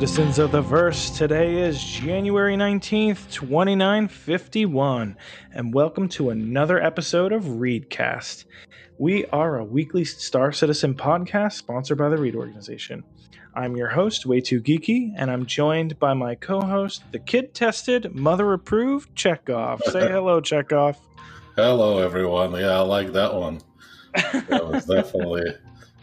citizens of the verse. Today is January 19th, 2951, and welcome to another episode of REEDcast. We are a weekly Star Citizen podcast sponsored by the REED Organization. I'm your host, Way Too Geeky, and I'm joined by my co host, the kid tested, mother approved Chekov. Say hello, Chekov. Hello, everyone. Yeah, I like that one. That was definitely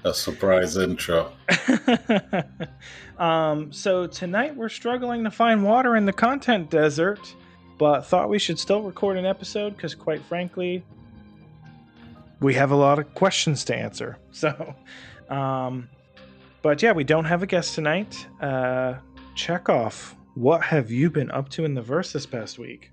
a surprise intro. um, so tonight we're struggling to find water in the content desert, but thought we should still record an episode because, quite frankly, we have a lot of questions to answer. So, um, but yeah, we don't have a guest tonight. Uh, Chekov. What have you been up to in the verse this past week?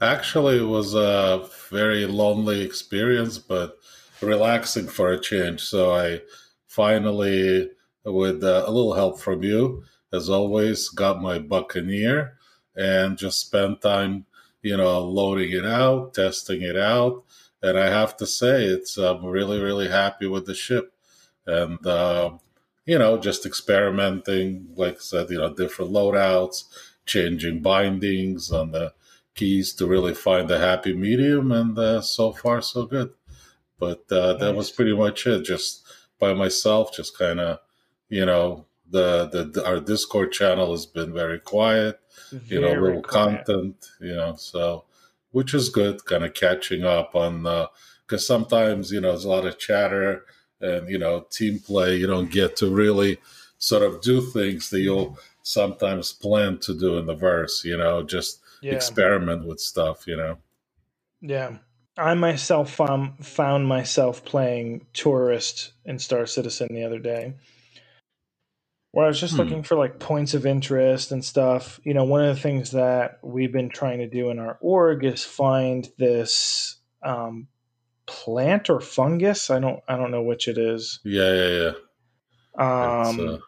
Actually, it was a very lonely experience, but relaxing for a change. So I finally, with uh, a little help from you, as always, got my Buccaneer and just spent time, you know, loading it out, testing it out. And I have to say, it's I'm really, really happy with the ship, and uh, you know, just experimenting, like I said, you know, different loadouts, changing bindings on the keys to really find the happy medium, and uh, so far so good. But uh, nice. that was pretty much it. Just by myself, just kind of, you know, the, the, the our Discord channel has been very quiet. Very you know, little quiet. content. You know, so which is good. Kind of catching up on the because sometimes you know there's a lot of chatter and you know team play. You don't get to really sort of do things that you'll sometimes plan to do in the verse. You know, just yeah. experiment with stuff. You know. Yeah. I myself um, found myself playing tourist in Star Citizen the other day, where I was just hmm. looking for like points of interest and stuff. You know, one of the things that we've been trying to do in our org is find this um, plant or fungus. I don't, I don't know which it is. Yeah, yeah, yeah. Um, it's, uh,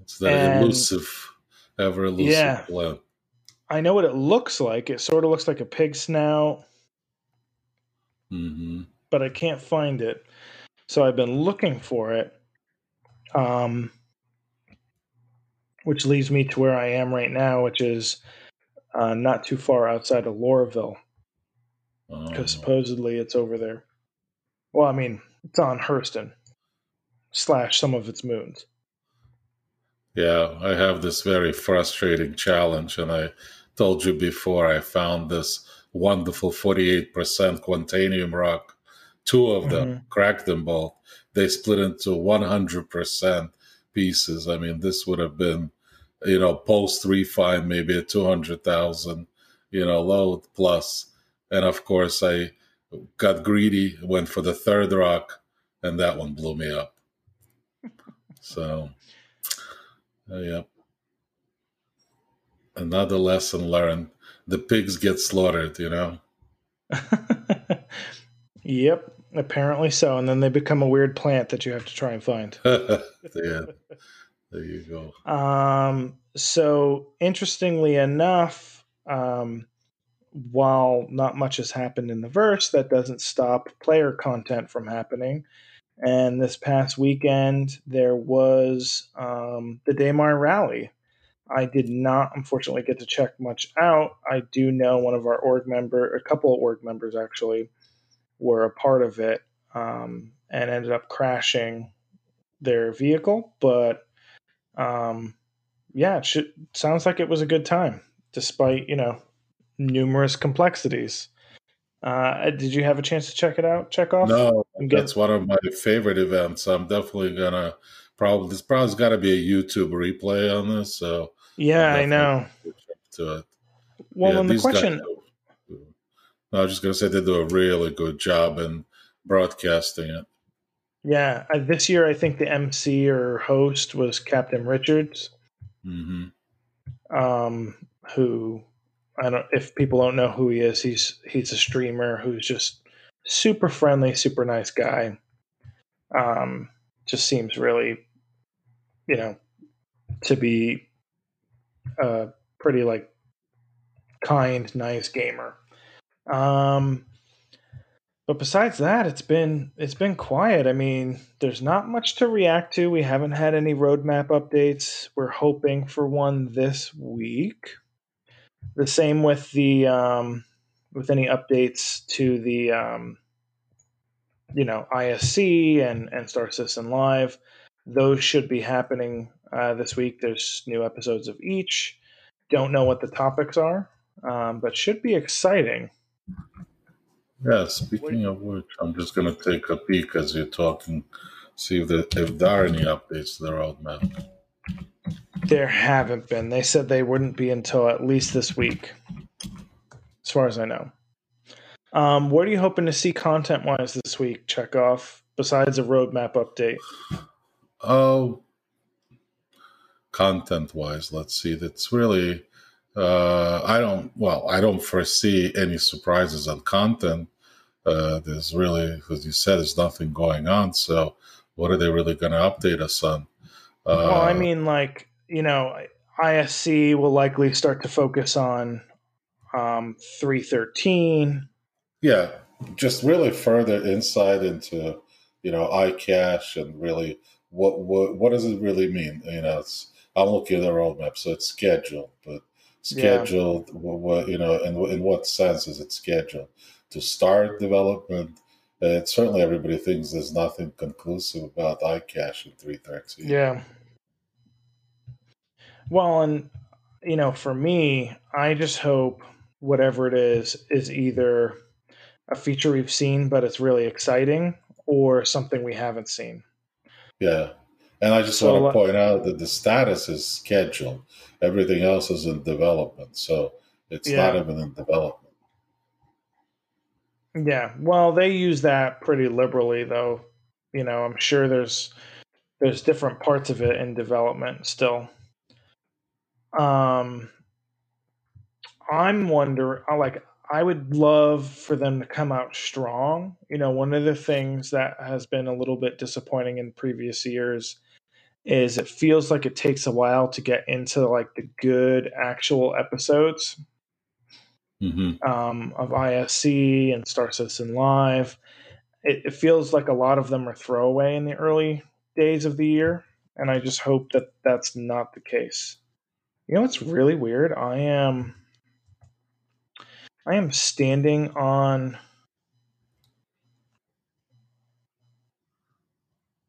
it's that and, elusive, ever elusive yeah, plant. I know what it looks like. It sort of looks like a pig snout mm-hmm. but I can't find it. So I've been looking for it, um, which leads me to where I am right now, which is uh, not too far outside of Lorville, because oh. supposedly it's over there. Well, I mean, it's on Hurston slash some of its moons. Yeah, I have this very frustrating challenge, and I told you before I found this wonderful 48% Quantanium rock. Two of them, mm-hmm. cracked them both. They split into 100% pieces. I mean, this would have been, you know, post refine, maybe a 200,000, you know, load plus. And of course, I got greedy, went for the third rock, and that one blew me up. so, uh, yeah. Another lesson learned the pigs get slaughtered, you know? yep, apparently so. And then they become a weird plant that you have to try and find. yeah, there you go. Um, so, interestingly enough, um, while not much has happened in the verse, that doesn't stop player content from happening. And this past weekend, there was um, the Daymar Rally, I did not, unfortunately, get to check much out. I do know one of our org member, a couple of org members actually, were a part of it um, and ended up crashing their vehicle. But um, yeah, it should, sounds like it was a good time, despite you know numerous complexities. Uh, did you have a chance to check it out? Chekov? No, that's one of my favorite events. I'm definitely gonna probably. There's probably got to be a YouTube replay on this, so yeah, I know. To it. Well, yeah, the question. I was just going to say they do a really good job in broadcasting it. Yeah, this year I think the MC or host was Captain Richards, mm-hmm. um, who I don't. If people don't know who he is, he's he's a streamer who's just super friendly, super nice guy. Um, just seems really, you know, to be a pretty like kind, nice gamer. Um, but besides that, it's been it's been quiet. I mean, there's not much to react to. We haven't had any roadmap updates. We're hoping for one this week. The same with the um, with any updates to the um, you know ISC and and Star Citizen Live. Those should be happening uh, this week. There's new episodes of each. Don't know what the topics are, um, but should be exciting. Yeah. Speaking of which, I'm just going to take a peek as you're talking, see if there, if there are any updates to the roadmap. There haven't been. They said they wouldn't be until at least this week, as far as I know. Um, what are you hoping to see content wise this week, Chekov, besides a roadmap update? Oh, content wise, let's see. That's really, uh, I don't, well, I don't foresee any surprises on content. Uh, there's really, as you said, there's nothing going on. So, what are they really going to update us on? Uh, well, I mean, like, you know, ISC will likely start to focus on um, 313 yeah, just really further insight into you know iCache and really what what what does it really mean? You know, it's I'm looking at the roadmap, so it's scheduled, but scheduled. Yeah. What, you know, in in what sense is it scheduled to start development? And certainly, everybody thinks there's nothing conclusive about iCache in 313. Yeah. Well, and you know, for me, I just hope whatever it is is either a feature we've seen, but it's really exciting, or something we haven't seen. Yeah. And I just so, want to point out that the status is scheduled. Everything else is in development. So it's yeah. not even in development. Yeah. Well, they use that pretty liberally though. You know, I'm sure there's there's different parts of it in development still. Um I'm wondering like I would love for them to come out strong. You know, one of the things that has been a little bit disappointing in previous years is it feels like it takes a while to get into like the good actual episodes mm-hmm. um, of ISC and Star Citizen Live. It, it feels like a lot of them are throwaway in the early days of the year, and I just hope that that's not the case. You know, it's really weird. I am I am standing on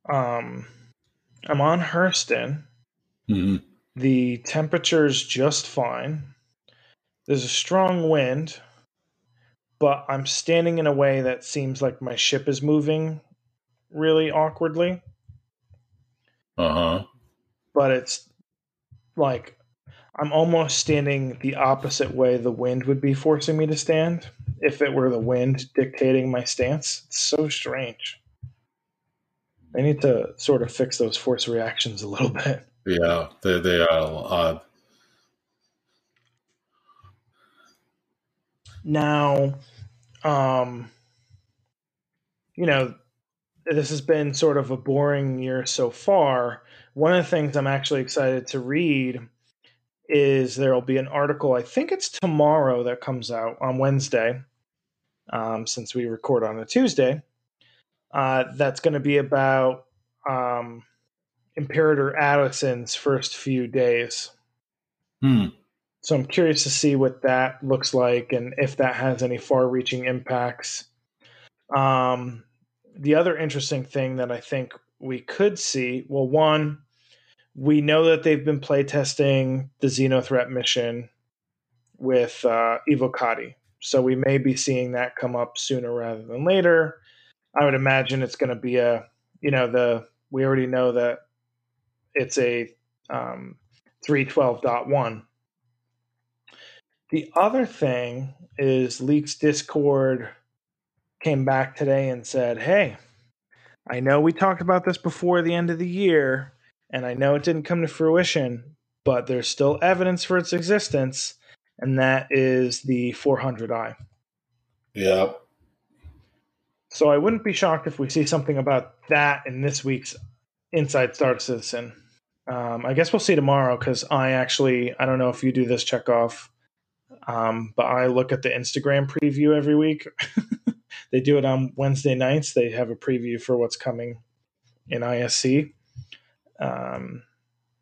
um I'm on Hurston. Mm-hmm. The temperature's just fine. There's a strong wind, but I'm standing in a way that seems like my ship is moving really awkwardly. Uh-huh. But it's like I'm almost standing the opposite way the wind would be forcing me to stand if it were the wind dictating my stance. It's so strange. I need to sort of fix those force reactions a little bit. Yeah, they, they are odd. Now, um, you know, this has been sort of a boring year so far. One of the things I'm actually excited to read is there will be an article, I think it's tomorrow that comes out on Wednesday, um, since we record on a Tuesday, uh, that's going to be about um, Imperator Addison's first few days. Hmm. So I'm curious to see what that looks like and if that has any far reaching impacts. Um, the other interesting thing that I think we could see well, one, we know that they've been playtesting the Xenothreat mission with uh, Evocati. So we may be seeing that come up sooner rather than later. I would imagine it's going to be a, you know, the we already know that it's a um, 312.1. The other thing is Leaks Discord came back today and said, "Hey, I know we talked about this before the end of the year, and I know it didn't come to fruition, but there's still evidence for its existence, and that is the 400i. Yeah. So I wouldn't be shocked if we see something about that in this week's Inside Star Citizen. Um, I guess we'll see tomorrow because I actually I don't know if you do this Chekov, um, but I look at the Instagram preview every week. They do it on Wednesday nights. They have a preview for what's coming in ISC, um,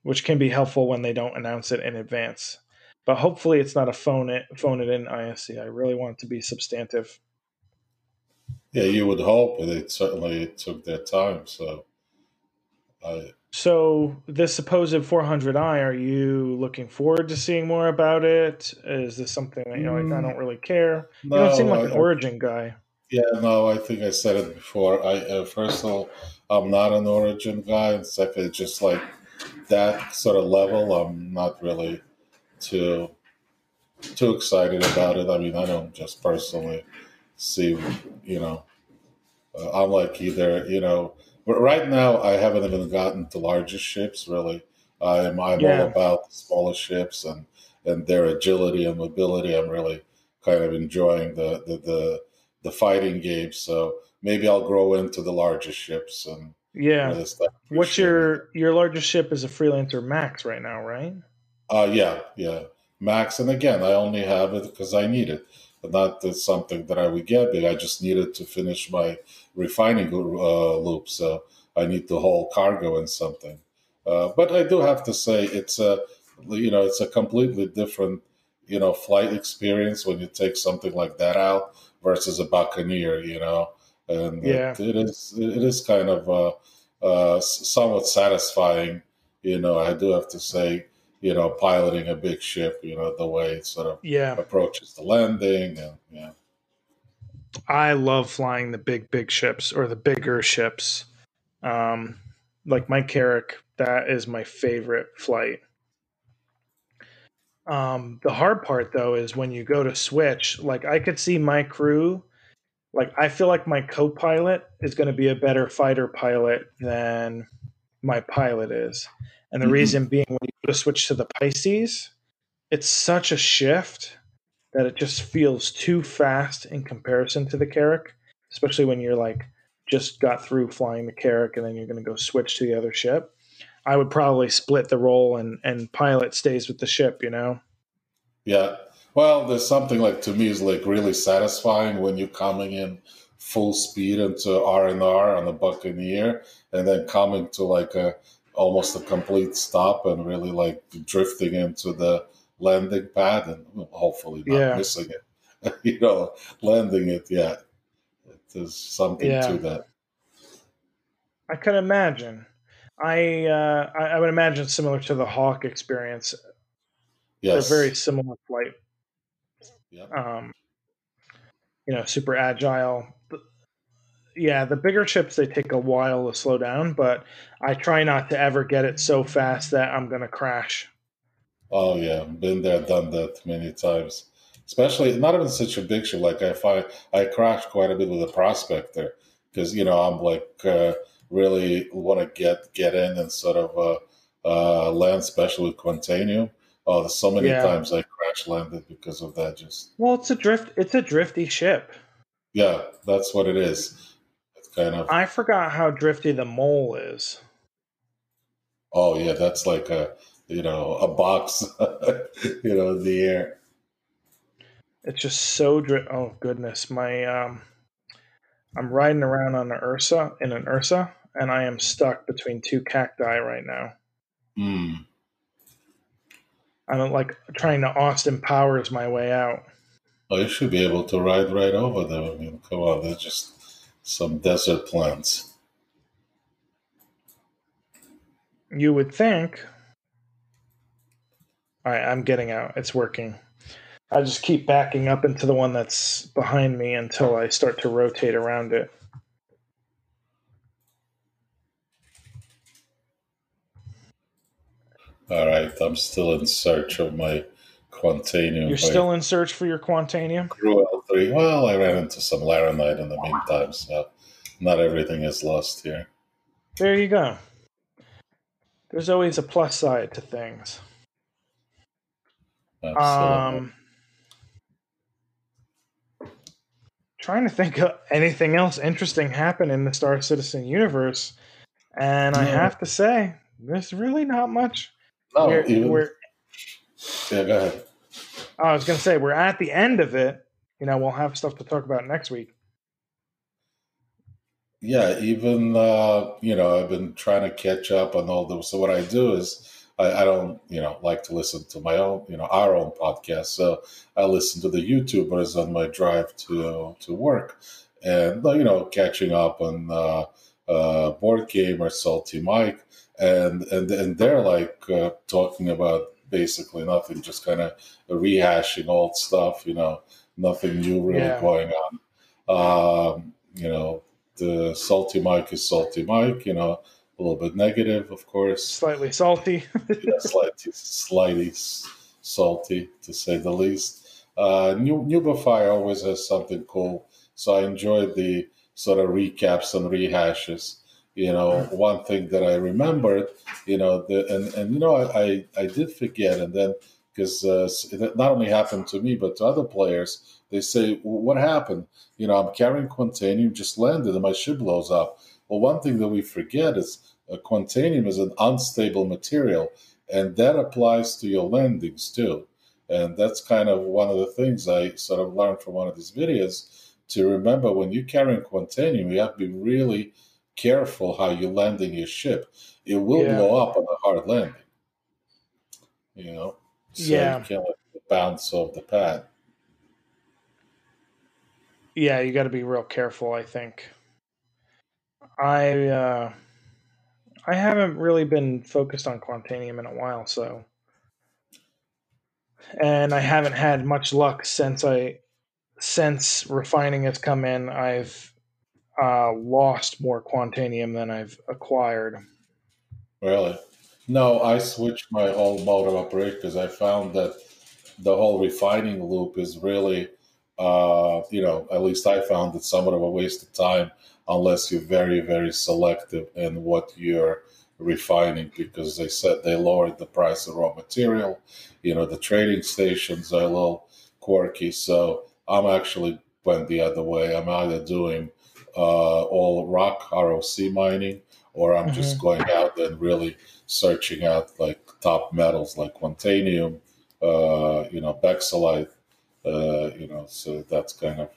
which can be helpful when they don't announce it in advance. But hopefully, it's not a phone it phone it in ISC. I really want it to be substantive. Yeah, you would hope, but it certainly took their time. So, I so this supposed 400i, are you looking forward to seeing more about it? Is this something that you're like, I don't really care? no, you don't seem like an Origin guy. Yeah, no, I think I said it before. I uh, first of all, I'm not an Origin guy, and second, just like that sort of level, I'm not really too too excited about it. I mean, I don't just personally see, you know, uh, I'm like either, you know, but right now I haven't even gotten to larger ships really. I'm I'm Yeah. all about the smaller ships and and their agility and mobility. I'm really kind of enjoying the the the, the fighting game. So maybe I'll grow into the larger ships and Yeah. really start What's your your largest ship is a freelancer max right now, right? Uh, yeah, yeah. Max, and again, I only have it because I need it. But not something that I would get big. I just needed to finish my refining uh, loop, so I need to haul cargo and something. Uh, but I do have to say, it's a, you know, it's a completely different, you know, flight experience when you take something like that out versus a Buccaneer, you know. And Yeah. it, it is, it is kind of uh, uh, somewhat satisfying, you know. I do have to say, you know, piloting a big ship, you know, the way it sort of Yeah. approaches the landing and yeah. I love flying the big, big ships or the bigger ships. Um, like my Carrack, that is my favorite flight. Um, the hard part though is when you go to switch, like I could see my crew, like I feel like my co pilot is going to be a better fighter pilot than my pilot is. And the Mhm. reason being when you go to switch to the Pisces, it's such a shift that it just feels too fast in comparison to the Carrack, especially when you're like just got through flying the Carrack and then you're going to go switch to the other ship. I would probably split the role and and pilot stays with the ship, you know. Yeah. Well, there's something like to me is like really satisfying when you're coming in full speed into R and R on the Buccaneer, and then coming to like a almost a complete stop and really like drifting into the landing pad and hopefully not Yeah. missing it. you know, landing it. Yeah, there's something Yeah. to that. I can imagine. I uh, I, I would imagine similar to the Hawk experience. Yes. They're very similar flight. Yeah. Um, you know, super agile. Yeah, the bigger ships they take a while to slow down, but I try not to ever get it so fast that I'm gonna crash. Oh yeah, been there, done that many times. Especially not even such a big ship. Like I find I crashed quite a bit with a prospector because you know I'm like uh, really want to get get in and sort of uh, uh, land, especially with Quantanium. Oh, there's so many Yeah. times I crash landed because of that. Just Well, it's a drift. It's a drifty ship. yeah, that's what it is. It's kind of I forgot how drifty the mole is. oh yeah, that's like a you know a box, you know, in the air. It's just so dri- Oh goodness, my um, I'm riding around on an Ursa in an Ursa, and I am stuck between two cacti right now. Mm. I'm like trying to Austin Powers my way out. Oh, you should be able to ride right over them. I mean, come on, they're just some desert plants. You would think. All right, I'm getting out. It's working. I just keep backing up into the one that's behind me until I start to rotate around it. All right, I'm still in search of my Quantanium. You're still in search for your Quantanium? Crew L3. Well, I ran into some Laranite in the meantime, so not everything is lost here. There you go. There's always a plus side to things. Absolutely. Um, trying to think of anything else interesting happen in the Star Citizen universe, and I have to say, there's really not much. no, we're, even, we're, yeah, go ahead. I was going to say we're at the end of it. You know, we'll have stuff to talk about next week. yeah, even uh, you know, I've been trying to catch up on all those. So what I do is I, I, don't, you know, like to listen to my own, you know, our own podcast. So I listen to the YouTubers on my drive to to work, and you know, catching up on uh, uh, BoredGamer or Salty Mike, and and and they're like uh, talking about basically nothing, just kind of rehashing old stuff. You know, nothing new really yeah. going on. Um, you know, the Salty Mike is Salty Mike. You know a little bit negative, of course. Slightly salty. yeah, slightly, slightly salty, to say the least. Uh, New Nubify always has something cool, so I enjoyed the sort of recaps and rehashes. You know, one thing that I remembered, you know, the, and and you know, I I, I did forget, and then because uh, it not only happened to me but to other players, they say, "What happened?" You know, I'm carrying Quantanium, just landed, and my ship blows up. Well, one thing that we forget is uh, Quantanium is an unstable material, and that applies to your landings too. And that's kind of one of the things I sort of learned from one of these videos to remember when you're carrying Quantanium, you have to be really careful how you're landing your ship. It will yeah. blow up on a hard landing. You know? So yeah. you can't let it bounce off the pad. Yeah, you got to be real careful, I think. I uh, I haven't really been focused on Quantanium in a while, so and I haven't had much luck since I since refining has come in. I've uh, lost more Quantanium than I've acquired. Really? No, I switched my whole mode of operation because I found that the whole refining loop is really, uh, you know, at least I found it somewhat of a waste of time unless you're very, very selective in what you're refining because they said they lowered the price of raw material. You know, the trading stations are a little quirky. So I'm actually went the other way. I'm either doing uh, all rock ROC mining or I'm mm-hmm. just going out and really searching out like top metals like Quantanium, uh, you know, Bexolite, uh, you know, so that's kind of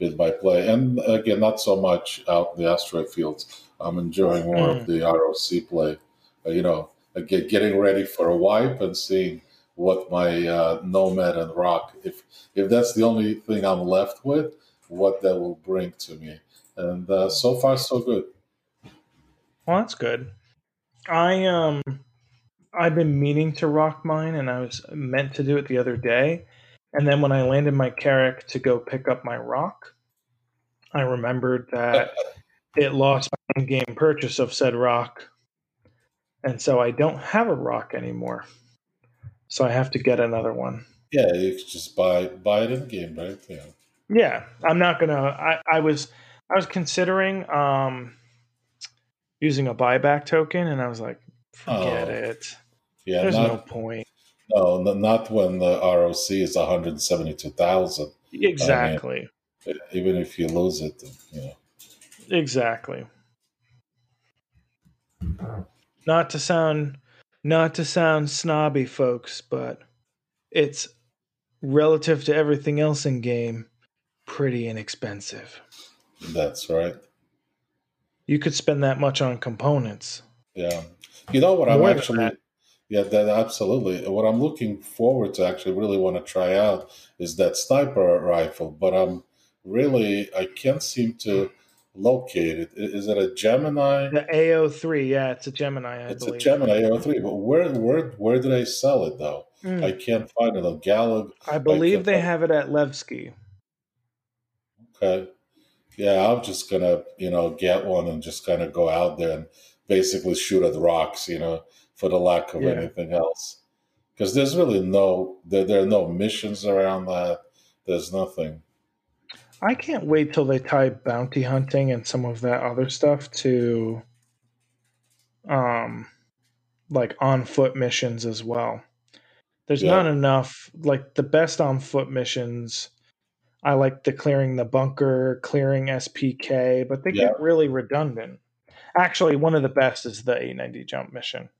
is my play. And again, not so much out in the asteroid fields. I'm enjoying more mm. of the ROC play. Uh, you know, again, getting ready for a wipe and seeing what my uh, Nomad and ROC, if if that's the only thing I'm left with, what that will bring to me. And uh, so far, so good. Well, that's good. I um, I've been meaning to rock mine, and I was meant to do it the other day and then when I landed my Carrack to go pick up my rock, I remembered that it lost my in-game purchase of said rock, and so I don't have a rock anymore. So I have to get another one. Yeah, you just buy buy it in game, right? Yeah. Yeah, I'm not gonna. I, I was I was considering um using a buyback token, and I was like, forget oh, it. Yeah, there's not, no point. No, not when the ROC is 172,000. Exactly. I mean, even if you lose it, you know. Exactly. Not to sound not to sound snobby folks, but it's relative to everything else in game pretty inexpensive. That's right. You could spend that much on components. Yeah. You know what More I'm actually yeah, that absolutely. What I'm looking forward to actually really want to try out is that sniper rifle, but I'm really I can't seem to locate it. Is it a Gemini? The A03, yeah, it's a Gemini. I it's believe. a Gemini A03, but where where where do they sell it though? Mm. I can't find it on Gallup. I believe I they have it at Levski. Okay, yeah, I'm just gonna you know get one and just kind of go out there and basically shoot at rocks, you know for the lack of yeah. anything else. Because there's really no there, there are no missions around that. There's nothing. I can't wait till they tie bounty hunting and some of that other stuff to um like on foot missions as well. There's yeah. not enough like the best on foot missions I like the clearing the bunker, clearing SPK, but they yeah. get really redundant. Actually, one of the best is the 890 jump mission.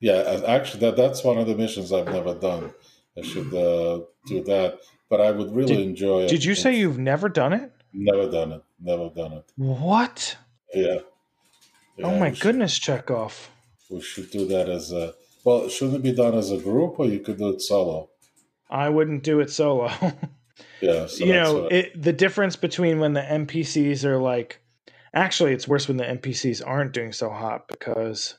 Yeah, actually, that that's one of the missions I've never done. I should uh, do that, but I would really did, enjoy it. Did you say you've never done it? Never done it. Never done it. What? Yeah. yeah oh my goodness, Chekov. We should do that as a. Well, shouldn't it be done as a group, or you could do it solo? I wouldn't do it solo. yeah, so you know it, the difference between when the NPCs are like. Actually, it's worse when the NPCs aren't doing so hot because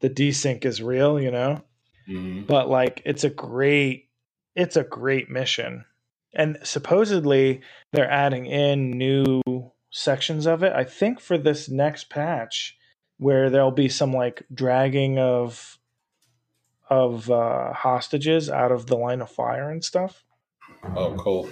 the desync is real, you know. Mm-hmm. But like, it's a great, it's a great mission, and supposedly they're adding in new sections of it. I think for this next patch, where there'll be some like dragging of of uh, hostages out of the line of fire and stuff. Oh, cool.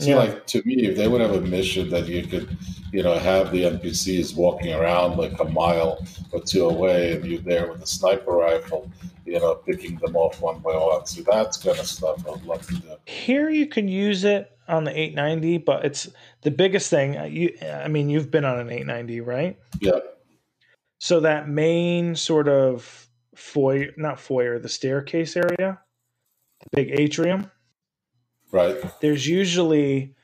See, yeah. like to me, if they would have a mission that you could, you know, have the NPCs walking around like a mile or two away, and you're there with a sniper rifle, you know, picking them off one by one. See, that's kind of stuff I'd love to do. Here, you can use it on the 890, but it's the biggest thing. Uh, you, I mean, you've been on an 890, right? Yeah. So that main sort of foyer, not foyer, the staircase area, the big atrium Right. There's usually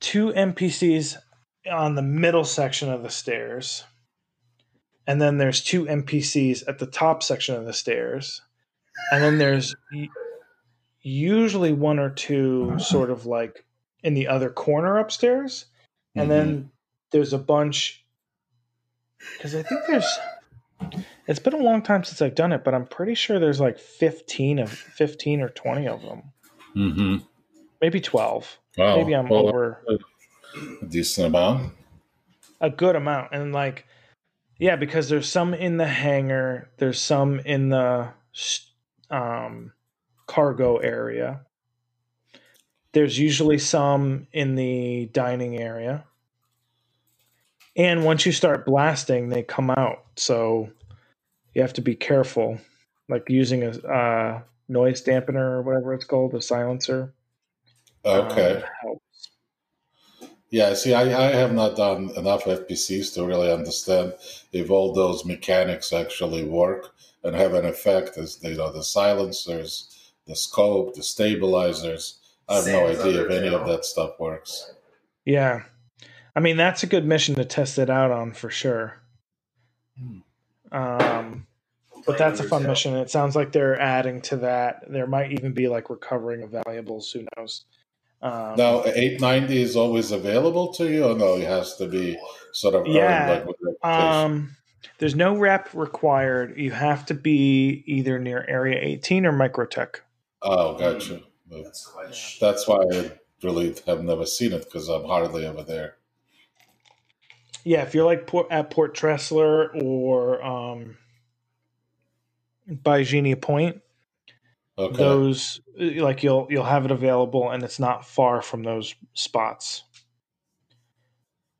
two NPCs on the middle section of the stairs. And then there's two NPCs at the top section of the stairs. And then there's usually one or two sort of like in the other corner upstairs. And mm-hmm. then there's a bunch because I think there's it's been a long time since I've done it, but I'm pretty sure there's like 15 of 15 or 20 of them. Mm-hmm. Maybe 12. Wow. Maybe I'm well, over a decent amount. A good amount. And like, yeah, because there's some in the hangar, there's some in the um, cargo area. There's usually some in the dining area. And once you start blasting, they come out. So you have to be careful, like using a uh, noise dampener or whatever it's called, a silencer. Okay. Um, yeah, see, I, I have not done enough FPCs to really understand if all those mechanics actually work and have an effect. As you know, the silencers, the scope, the stabilizers. I have Same no idea if any of that stuff works. Yeah, I mean that's a good mission to test it out on for sure. Hmm. Um, but that's a fun mission. It sounds like they're adding to that. There might even be like recovering of valuables. Who knows? Um, now, 890 is always available to you, or no? It has to be sort of yeah. Like um, there's no rep required. You have to be either near Area 18 or Microtech. Oh, gotcha. That's, that's why I really have never seen it because I'm hardly ever there. Yeah, if you're like Port, at Port Tressler or um, Baijini Point, Okay. Those like you'll you'll have it available, and it's not far from those spots,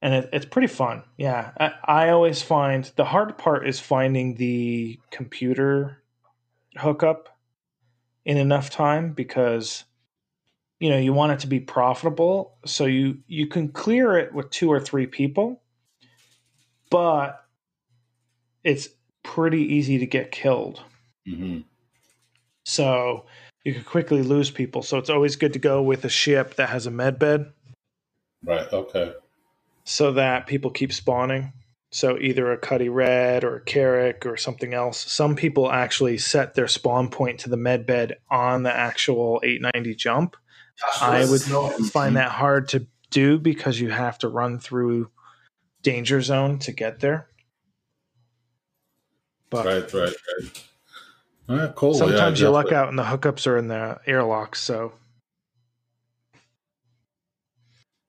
and it, it's pretty fun. Yeah, I, I always find the hard part is finding the computer hookup in enough time because you know you want it to be profitable so you you can clear it with two or three people but it's pretty easy to get killed mm-hmm. So you could quickly lose people. So it's always good to go with a ship that has a med bed. Right. Okay. So that people keep spawning. So either a Cutty Red or a Carrack or something else. Some people actually set their spawn point to the med bed on the actual 890 jump. Gosh, I would find that hard to do because you have to run through danger zone to get there. But right, right, right. Right, cool. Sometimes yeah, you luck out and the hookups are in the airlocks. So,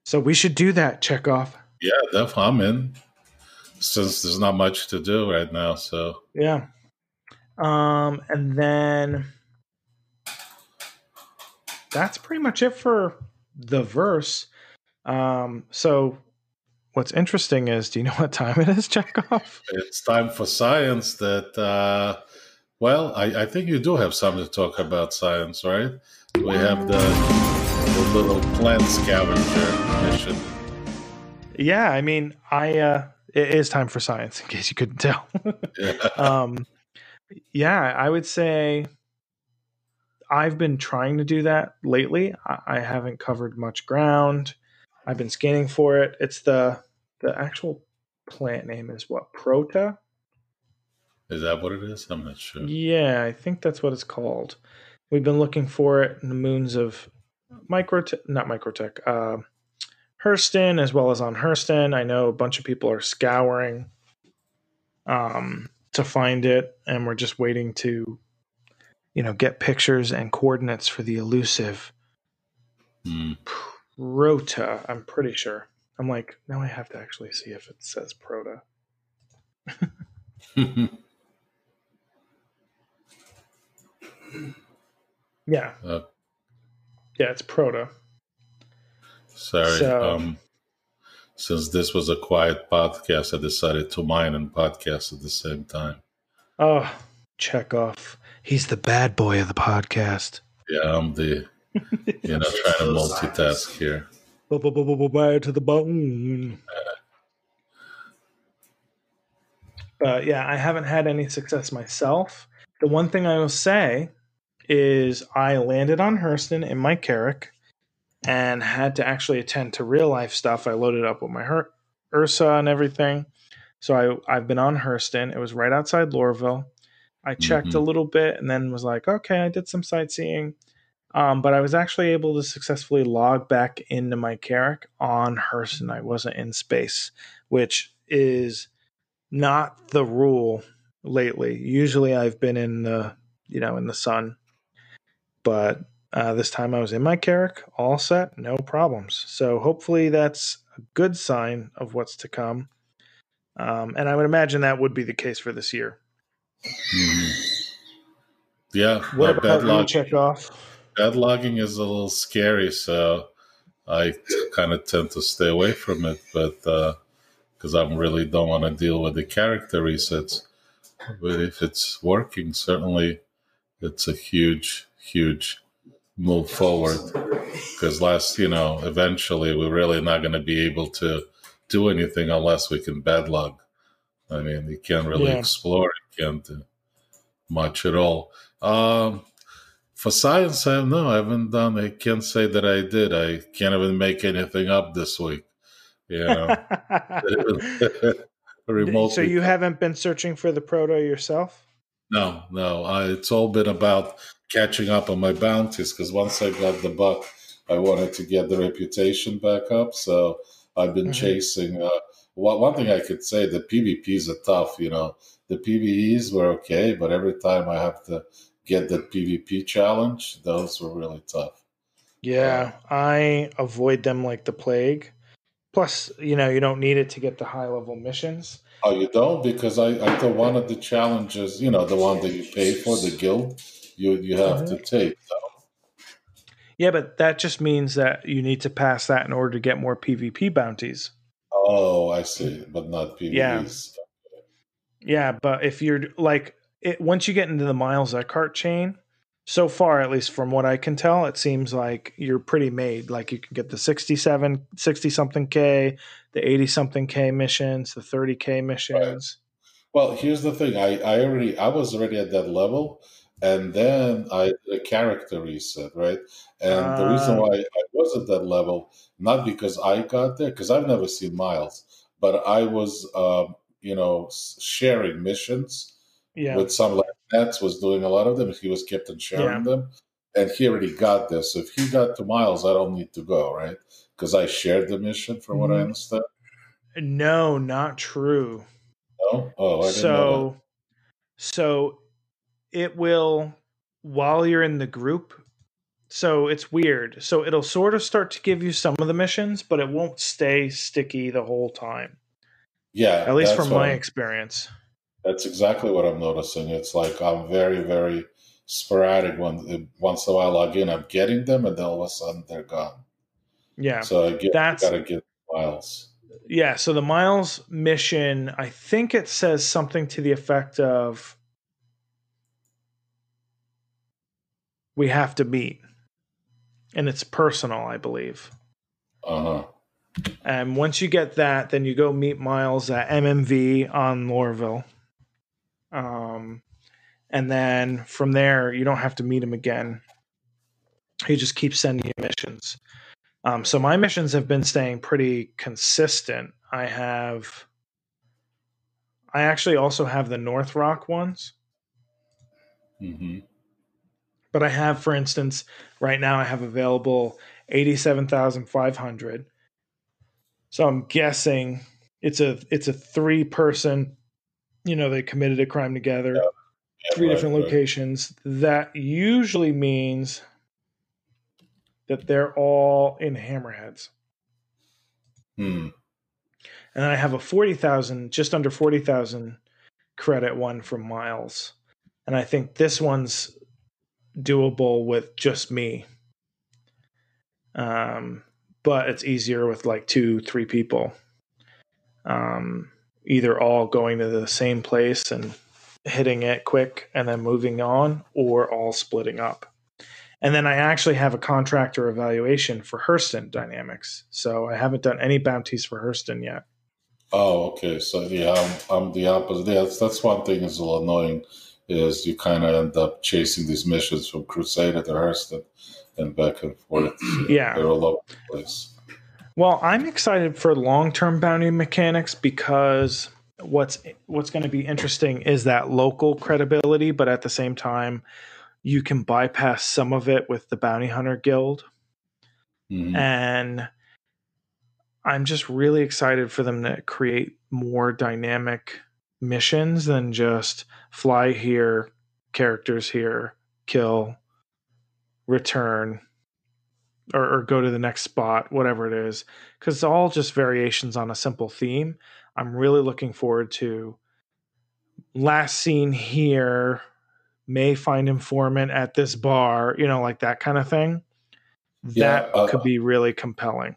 so we should do that. Chekov. Yeah, definitely. I'm in. Since there's not much to do right now, so yeah. Um, and then that's pretty much it for the verse. Um, so what's interesting is, do you know what time it is, Chekov? It's time for science. That uh, well, I, I think you do have something to talk about science, right? We have the, the little plant scavenger mission. Yeah, I mean, I uh, it is time for science, in case you couldn't tell. yeah. Um, yeah, I would say I've been trying to do that lately. I, I haven't covered much ground. I've been scanning for it. It's the the actual plant name is what Prota. Is that what it is? I'm not sure. Yeah, I think that's what it's called. We've been looking for it in the moons of Microtech, not Microtech, uh, Hurston, as well as on Hurston. I know a bunch of people are scouring um, to find it, and we're just waiting to, you know, get pictures and coordinates for the elusive Mm. Prota. I'm pretty sure. I'm like, now I have to actually see if it says Prota. Yeah, Uh, yeah, it's Proto. sorry. So- um, since this was a quiet podcast, I decided to mine and podcast at the same time. Oh, Chekhov. He's the bad boy of the podcast. Yeah, I'm the you know trying to multitask here. Bad to the bone. But yeah, I haven't had any success myself. The one thing I will say is I landed on Hurston in my Carrack and had to actually attend to real life stuff. I loaded up with my Her- Ursa and everything. So I, I've been on Hurston. It was right outside Lorville. I checked a Mhm. little bit and then was like, okay, I did some sightseeing. Um, but I was actually able to successfully log back into my Carrack on Hurston. I wasn't in space, which is not the rule lately. Usually I've been in the, you know, in the sun. But uh, this time I was in my Carrack, all set, no problems. So hopefully that's a good sign of what's to come. Um, and I would imagine that would be the case for this year. Mhm. Yeah, What uh, about bed log. Chekov? Bed logging is a little scary, so I kind of tend to stay away from it. But because I really don't want to deal with the character resets, but if it's working, certainly it's a huge, huge move forward. Because last, you know, eventually we're really not going to be able to do anything unless we can bed log. I mean, you can't really Yeah. explore, you can't do much at all. Um, for science, I no, I haven't done. I can't say that I did. I can't even make anything up this week. You know, remotely. so you haven't been searching for the proto yourself? No, no. I, it's all been about catching up on my bounties because once I got the buck, I wanted to get the reputation back up. So I've been Mhm. chasing. Uh, one thing I could say the PvPs are tough. You know, the PvEs were okay, but every time I have to get the PvP challenge, those were really tough. Yeah, I avoid them like the plague. Plus, you know, you don't need it to get the high level missions. Oh, you don't? Because I, I thought one of the challenges, you know, the one that you pay for, the guild, you you have to mm-hmm. take. Yeah, but that just means that you need to pass that in order to get more PvP bounties. Oh, I see, but not PvEs. Yeah. Yeah, but if you're like it once you get into the Miles Eckhart chain, so far at least from what I can tell, it seems like you're pretty made. Like you can get the 67 60 something K, the 80 something K missions, the 30K missions. Well, here's the thing. I, I already I was already at that level, and then I did a character reset, right? And the reason Ah. why I was at that level, not because I got there, because I've never seen Miles, but I was, um, you know, sharing missions Yeah. with some like Nets was doing a lot of them. He was kept on sharing them, and he already got this. If he got to Miles, I don't need to go, right? Because I shared the mission, from what I Mhm. understand. No, not true. No, oh, I didn't know so so it will while you're in the group so it's weird so it'll sort of start to give you some of the missions but it won't stay sticky the whole time. Yeah, at least from my I'm- experience That's exactly what I'm noticing. It's like I'm very, very sporadic. When once in a while I log in, I'm getting them, and then all of a sudden they're gone. yeah So I get That's- gotta get miles. yeah so the miles mission i think it says something to the effect of we have to meet and it's personal i believe Uh huh. And once you get that, then you go meet Miles at MMV on Lorville. Um, and then from there, you don't have to meet him again. He just keeps sending you missions. Um, so my missions have been staying pretty consistent. I have, I actually also have the North Rock ones. Mm-hmm. But I have, for instance, right now I have available eighty-seven thousand five hundred. So I'm guessing it's a it's a three person. You know, they committed a crime together, Yeah. Yeah, three right, different right. locations. That usually means that they're all in hammerheads. Hmm. And I have a 40,000, just under 40,000 credit one from Miles. And I think this one's doable with just me. Um, but it's easier with like two, three people. Um, either all going to the same place and hitting it quick and then moving on, or all splitting up. And then I actually have a contractor evaluation for Hurston Dynamics. So I haven't done any bounties for Hurston yet. Oh, okay. So yeah, I'm, I'm the opposite. Yeah, that's, that's one thing that's a little annoying is you kind of end up chasing these missions from Crusader to Hurston and back and forth. Yeah. they're all over the place. Well, I'm excited for long-term bounty mechanics because what's what's going to be interesting is that local credibility, but at the same time, you can bypass some of it with the bounty hunter guild, Mhm. and I'm just really excited for them to create more dynamic missions than just fly here, characters here, kill, return, or, or go to the next spot, whatever it is, because it's all just variations on a simple theme. I'm really looking forward to last scene here, may find informant at this bar, you know, like that kind of thing. Yeah, That uh, could be really compelling.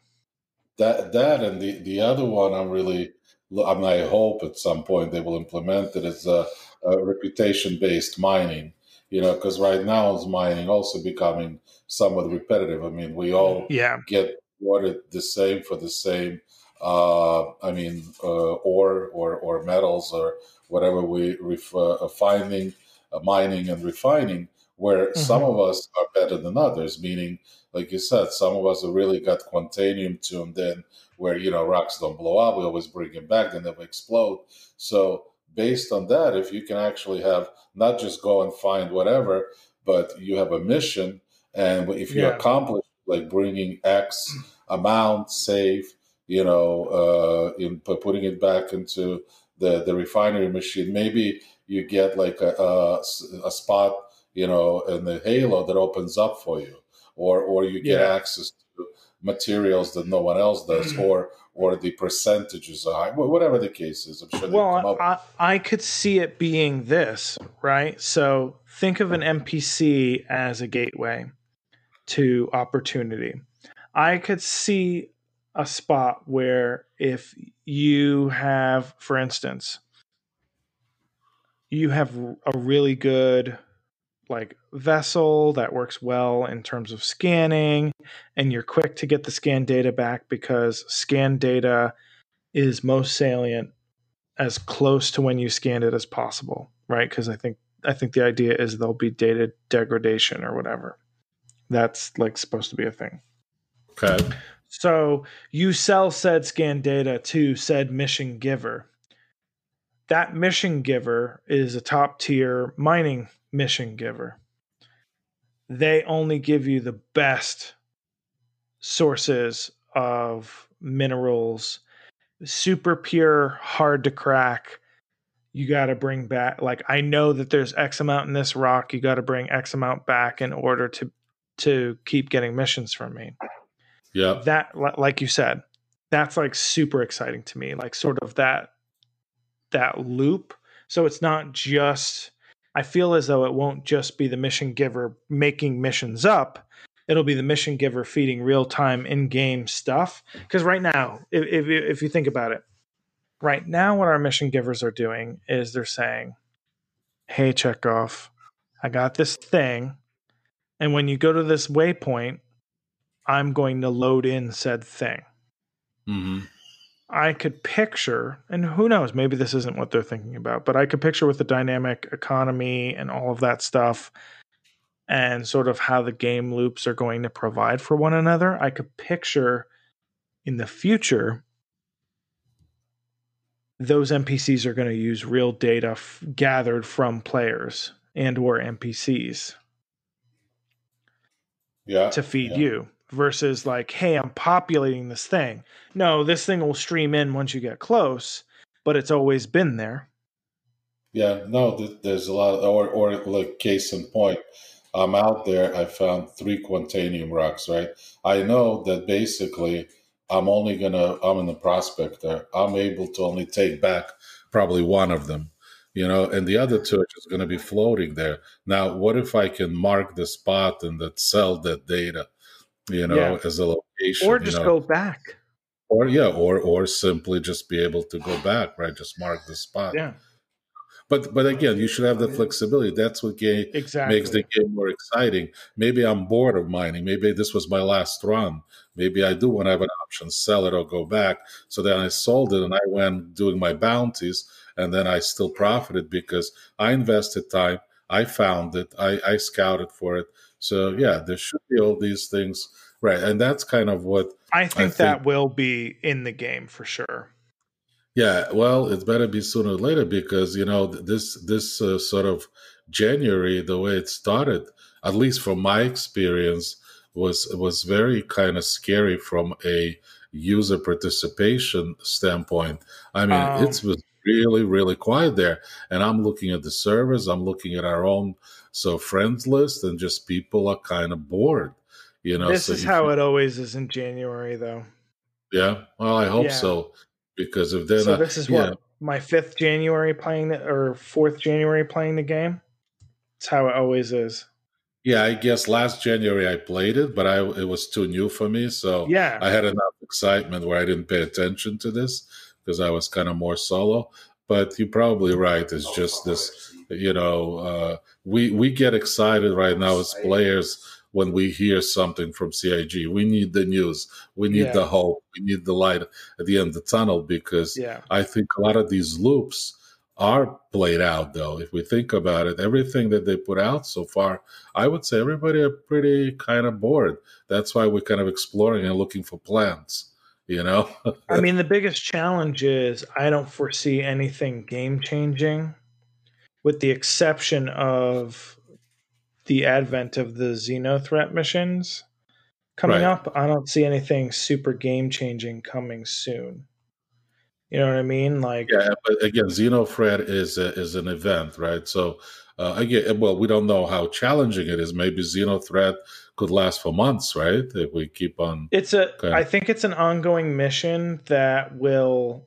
That that and the the other one I'm really I mean I hope at some point they will implement it is a, a reputation based mining. You know, because right now is mining also becoming somewhat repetitive. I mean, we all Yeah. get awarded the same for the same. Uh, I mean, uh, ore or or metals or whatever we ref, uh, finding, uh, mining and refining. Where some Mhm. of us are better than others, meaning, like you said, some of us have really got quantanium tuned in, where you know rocks don't blow up. We always bring them back; they never explode. So based on that, if you can actually have not just go and find whatever, but you have a mission, and if you Yeah. accomplish like bringing X amount safe, you know, uh, in putting it back into the the refinery machine, maybe you get like a a spot, you know, in the halo that opens up for you, or or you get Yeah. access to materials that no one else does, or or the percentages are high, whatever the case is. I'm sure Well. I, I could see it being this, right? So think of an NPC as a gateway to opportunity. I could see a spot where if you have, for instance, you have a really good like vessel that works well in terms of scanning and you're quick to get the scan data back because scan data is most salient as close to when you scanned it as possible, right? Because I think I think the idea is there'll be data degradation or whatever. That's like supposed to be a thing. Okay. So you sell said scan data to said mission giver. That mission giver is a top tier mining mission giver. They only give you the best sources of minerals, super pure, hard to crack. You got to bring back, like, I know that there's X amount in this rock. You got to bring X amount back in order to to keep getting missions from me. Yeah. that like you said that's like super exciting to me like sort of that that loop. So it's not just i feel as though it won't just be the mission giver making missions up. It'll be the mission giver feeding real time in game stuff. Because right now if, if, if you think about it right now what our mission givers are doing is they're saying hey chekov i got this thing and when you go to this waypoint i'm going to load in said thing. Hmm I could picture, and who knows, maybe this isn't what they're thinking about, but I could picture with the dynamic economy and all of that stuff, and sort of how the game loops are going to provide for one another, I could picture in the future those NPCs are going to use real data f- gathered from players and or NPCs yeah, to feed yeah. you versus like, hey, I'm populating this thing. No, this thing will stream in once you get close, but it's always been there. Yeah, no, th- there's a lot, of, or or like case in point, I'm out there. I found three Quantanium rocks. Right, I know that basically I'm only gonna. I'm in the prospector. I'm able to only take back probably one of them, you know, and the other two are just gonna be floating there. Now, what if I can mark the spot and that sell that data, you know, Yeah. as a location, Or you just know? go back. or yeah, or or simply just be able to go back, right? Just mark the spot. Yeah, But but again, you should have the flexibility. That's what game exactly. makes the game more exciting. Maybe I'm bored of mining. Maybe this was my last run. Maybe I do want to have an option, sell it or go back. So then I sold it and I went doing my bounties, and then I still profited because I invested time. I found it. I, I scouted for it. So yeah, there should be all these things, right? And that's kind of what I think think- that will be in the game for sure. Yeah, well, it better be sooner or later because you know this this uh, sort of January, the way it started, at least from my experience, was was very kind of scary from a user participation standpoint. I mean, Um, it was really really quiet there, and I'm looking at the servers, I'm looking at our own so friends list, and just people are kind of bored. You know, this so is how you- it always is in January, though. Yeah, well, I hope Yeah. so because if they're so not, this is what my fifth January playing the, or fourth January playing the game. It's how it always is. Yeah, I guess last January I played it, but I it was too new for me, so Yeah, I had enough excitement where I didn't pay attention to this because I was kind of more solo. But you're probably right. It's just this, you know, uh, we we get excited right now as players when we hear something from CIG. We need the news. We need Yeah. the hope. We need the light at the end of the tunnel because yeah, I think a lot of these loops are played out, though. If we think about it, everything that they put out so far, I would say everybody are pretty kind of bored. That's why we're kind of exploring and looking for plans, you know? I mean, the biggest challenge is I don't foresee anything game changing, with the exception of the advent of the Xeno threat missions coming Right. up. I don't see anything super game changing coming soon. You know what I mean? Like, yeah, but again, Xenothreat is a, is an event, right? So uh, again, well, we don't know how challenging it is. Maybe Xenothreat could last for months, right? If we keep on. it's a. Okay. I think it's an ongoing mission that will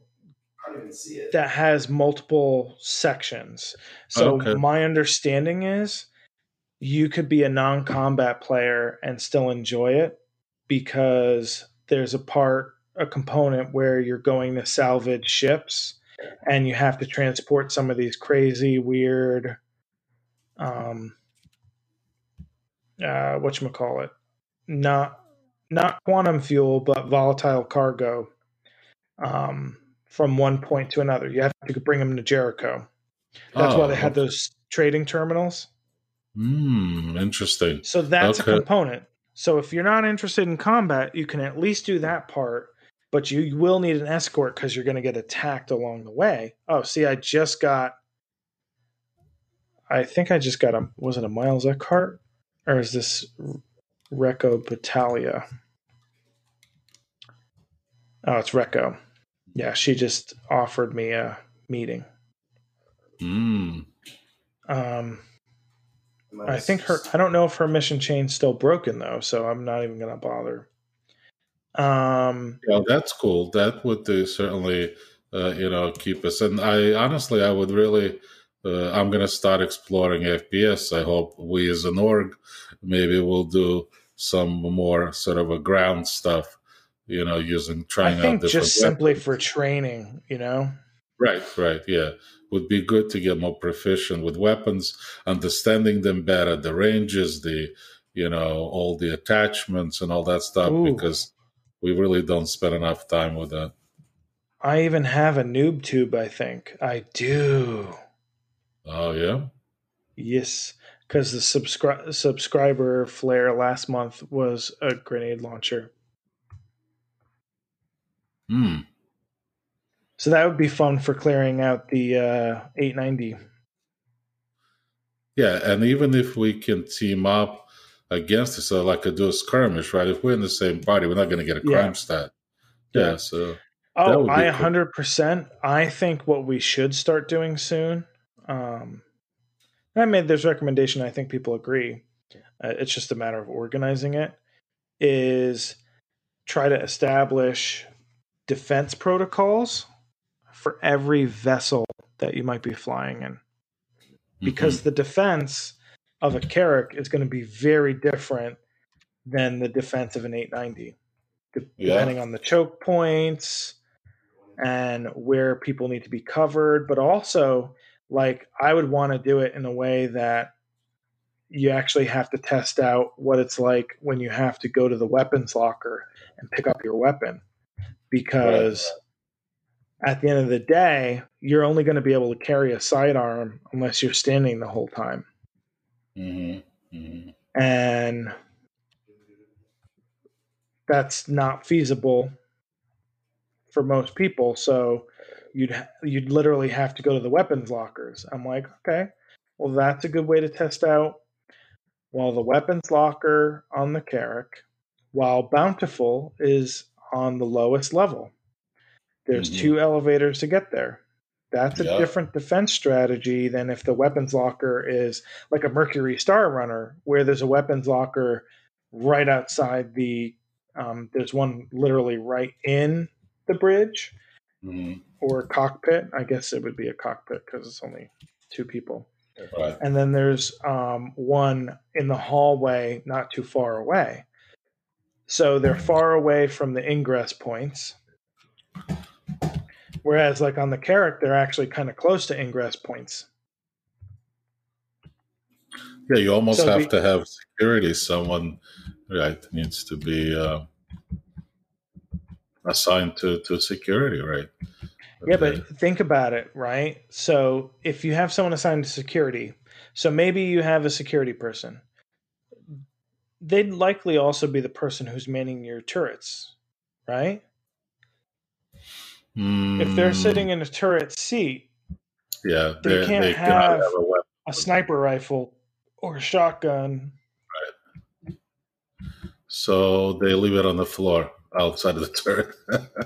I don't even see it. that has multiple sections. So Okay. my understanding is you could be a non-combat player and still enjoy it because there's a part a component where you're going to salvage ships and you have to transport some of these crazy weird um uh whatchamacallit. Not not quantum fuel but volatile cargo um from one point to another. You have to bring them to jericho. That's why Oh, they had those trading terminals. Hmm, interesting. so that's Okay. a component. So if you're not interested in combat you can at least do that part but you will need an escort because you're going to get attacked along the way. Oh see i just got i think i just got a was it a miles Eckhart or is this Recco Battaglia? Oh, it's Recco. Yeah, she just offered me a meeting. Hmm. Um, I think her. I don't know if her mission chain's still broken though, so I'm not even gonna bother. Um, Yeah, that's cool. That would uh, certainly, uh, you know, keep us. And I honestly, I would really, uh, I'm going to start exploring FPS. I hope we as an org maybe we'll do some more sort of a ground stuff, you know, using trying I out think different just simply weapons. for training, you know. Right, right, yeah. Would be good to get more proficient with weapons, understanding them better, the ranges, the you know, all the attachments and all that stuff, Ooh. because we really don't spend enough time with that. I even have a noob tube. I think I do. Oh yeah. Yes, because the subscri- subscriber flare last month was a grenade launcher. Hmm. So that would be fun for clearing out the uh, 890. Yeah, and even if we can team up against it, so like a do a skirmish, right? If we're in the same party, we're not going to get a crime Yeah. stat. Yeah, Yeah. so Oh, I 100%. I think what we should start doing soon. Um, I made this recommendation. I think people agree. Uh, it's just a matter of organizing it. Is try to establish defense protocols for every vessel that you might be flying in, because the defense of a Carrack is going to be very different than the defense of an 890 de- Yeah. depending on the choke points and where people need to be covered but also like i would want to do it in a way that you actually have to test out what it's like when you have to go to the weapons locker and pick up your weapon. Because at the end of the day you're only going to be able to carry a sidearm unless you're standing the whole time. Hmm hmm and that's not feasible for most people. So you'd ha- you'd literally have to go to the weapons lockers. I'm like okay well that's a good way to test out well the weapons locker on the Carrack, while bountiful is on the lowest level. There's Mhm. two elevators to get there. That's a different defense strategy than if the weapons locker is like a Mercury Star Runner, where there's a weapons locker right outside the. Um, there's one literally right in the bridge. Hmm or cockpit. I guess it would be a cockpit because it's only two people. Right. And then there's um, one in the hallway, not too far away. So they're far away from the ingress points. Whereas, like on the Carrack, they're actually kind of close to ingress points. Yeah, you almost So have the- to have security. Someone, right, needs to be uh, assigned to, to security, right? Yeah, but think about it, right? So if you have someone assigned to security, so maybe you have a security person, they'd likely also be the person who's manning your turrets, right? If they're Mm, sitting in a turret seat, yeah, they can't they have- have a weapon. a sniper rifle or a shotgun, So they leave it on the floor outside of the turret.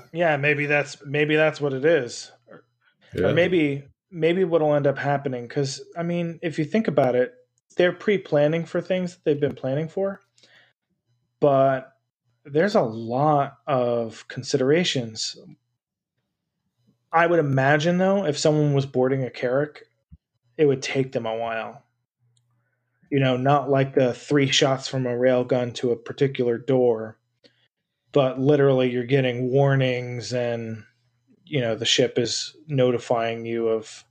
yeah, maybe that's maybe that's what it is. yeah. Or maybe maybe what'll end up happening because I mean, if you think about it, they're pre-planning for things that they've been planning for, but there's a lot of considerations. I would imagine though, if someone was boarding a Carrack, it would take them a while. You know, not like the three shots from a railgun to a particular door, but literally you're getting warnings and you know the ship is notifying you of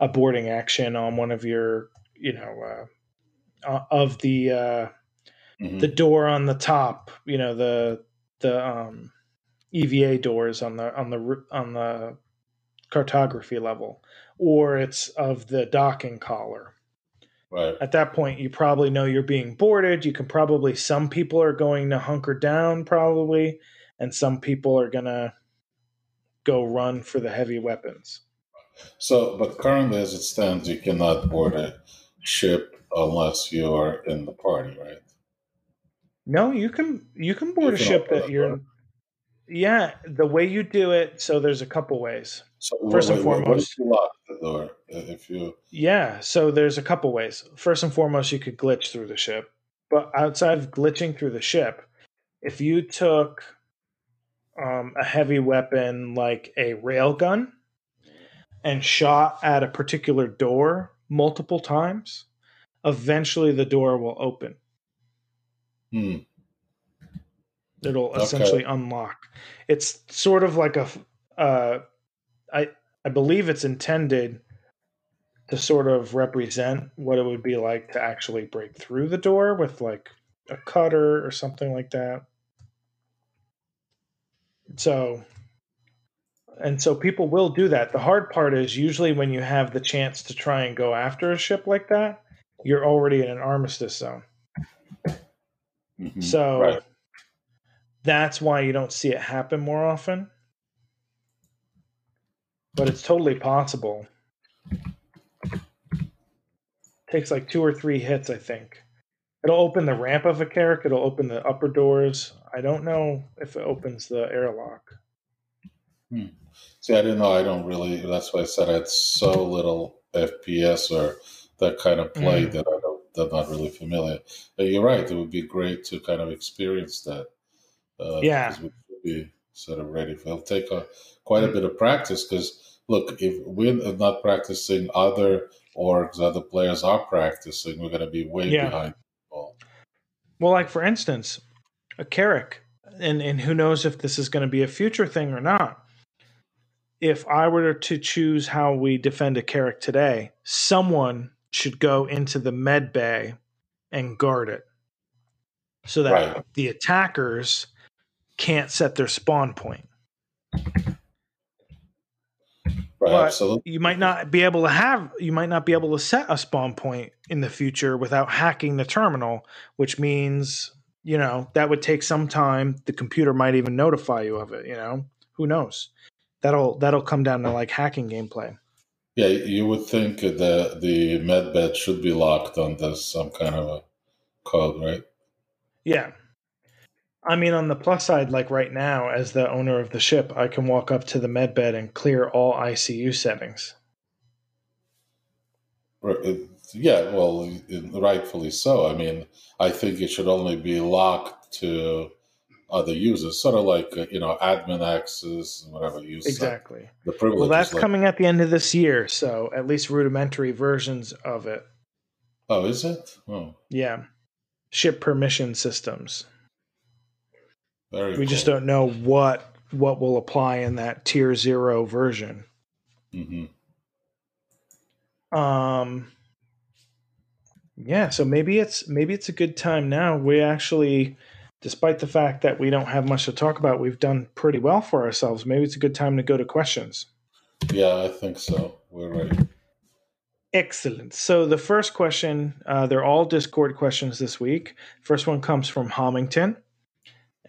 a boarding action on one of your you know uh, uh, of the uh, Mhm. the door on the top you know the the um, EVA doors on the on the on the cartography level or it's of the docking collar right. at that point you probably know you're being boarded you can probably some people are going to hunker down probably and some people are going to go run for the heavy weapons So, but currently, as it stands, you cannot board a ship unless you are in the party, right? no you can you can board a ship that you're yeah the way you do it so there's a couple ways So, First and wait, wait, foremost- lock the door? If you, Yeah, so there's a couple ways. First and foremost, you could glitch through the ship. But outside of glitching through the ship, if you took um, a heavy weapon like a railgun and shot at a particular door multiple times, eventually the door will open. hmm, It'll Okay. essentially unlock. It's sort of like a uh, I I believe it's intended to sort of represent what it would be like to actually break through the door with like a cutter or something like that. So, and so people will do that. The hard part is usually when you have the chance to try and go after a ship like that, you're already in an armistice zone. Mhm. So right. that's why you don't see it happen more often. But it's totally possible. Takes like two or three hits, I think. It'll open the ramp of a Carrack, it'll open the upper doors. I don't know if it opens the airlock. See, I didn't know. I don't really. That's why I said I had so little FPS or that kind of play Mm. that I don't. I'm not really familiar. But you're right. It would be great to kind of experience that. Uh, Yeah. because we should be sort of ready. For, it'll take a, quite a bit of practice. Because look, if we're not practicing, other orgs, other players are practicing. We're going to be way Yeah. behind. People. Well, like for instance, a Carrack, and, and who knows if this is going to be a future thing or not. If I were to choose how we defend a Carrack today, someone should go into the med bay and guard it so that Right. the attackers can't set their spawn point. Right. But absolutely. You might not be able to have you might not be able to set a spawn point in the future without hacking the terminal, which means, you know, that would take some time. The computer might even notify you of it, you know. Who knows? That'll that'll come down to like hacking gameplay. Yeah, you would think that the the medbed should be locked under some kind of a code, right? Yeah. I mean, on the plus side, like right now, as the owner of the ship, I can walk up to the med bed and clear all ICU settings. Yeah, well, rightfully so. I mean, I think it should only be locked to other users, sort of like you know admin access, and whatever Exactly. the privileges. Well, that's like- coming at the end of this year, so at least rudimentary versions of it. Oh, is it? Oh, Yeah. Ship permission systems. Very. We just don't know what what will apply in that tier 0 version. Mhm. Um Yeah, so maybe it's maybe it's a good time now. We actually despite the fact that we don't have much to talk about, we've done pretty well for ourselves. Maybe it's a good time to go to questions. Yeah, I think so. We're ready. Excellent. So the first question, uh, they're all Discord questions this week. First one comes from Homington,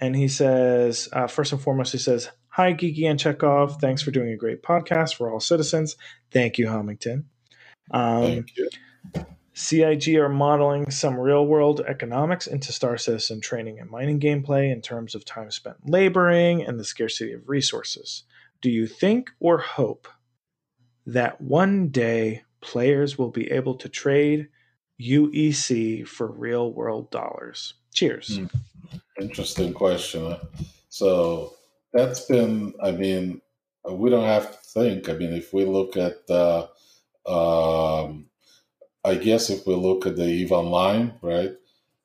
and he says, uh, first and foremost, he says, "Hi, Geeky and Chekov. Thanks for doing a great podcast for all citizens. Thank you, Homington. Um, Thank you. CIG are modeling some real world economics into Star Citizen training and mining gameplay in terms of time spent laboring and the scarcity of resources. Do you think or hope that one day players will be able to trade UEC for real world dollars? Cheers. Hmm. Interesting question. So that's been, I mean, we don't have to think. I mean, if we look at, uh, um, I guess if we look at the EVE Online, right,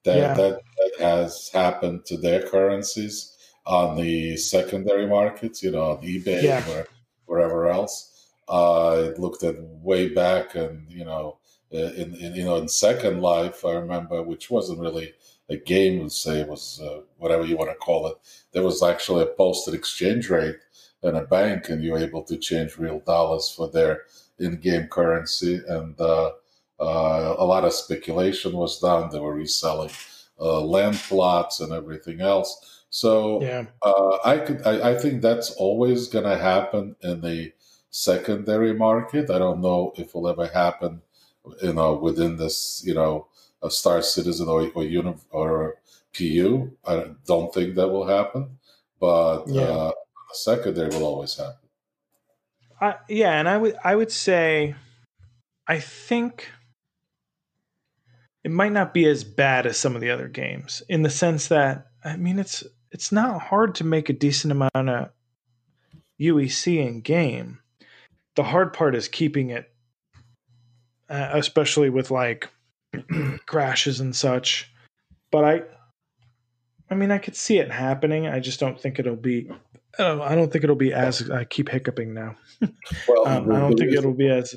that, Yeah. that, that has happened to their currencies on the secondary markets, you know, on eBay Yeah. or wherever else. Uh, it looked at way back and, you know, in, in you know in Second Life, I remember, which wasn't really a game, let's say it was uh, whatever you want to call it. There was actually a posted exchange rate in a bank, and you were able to change real dollars for their in-game currency. And uh, uh, a lot of speculation was done. They were reselling uh, land plots and everything else. So Yeah. uh, I could, I, I think that's always going to happen in the secondary market. I don't know if it will ever happen, you know, within this, you know, a Star Citizen or or, uni, or PU. I don't think that will happen, but Yeah. uh, secondary will always happen. I, yeah, and I would I would say I think it might not be as bad as some of the other games in the sense that I mean it's it's not hard to make a decent amount of UEC in game. The hard part is keeping it uh, especially with like crashes and such. But I I mean I could see it happening. I just don't think it'll be I don't, I don't think it'll be as I keep hiccuping now. Well, Um, I don't think it'll be as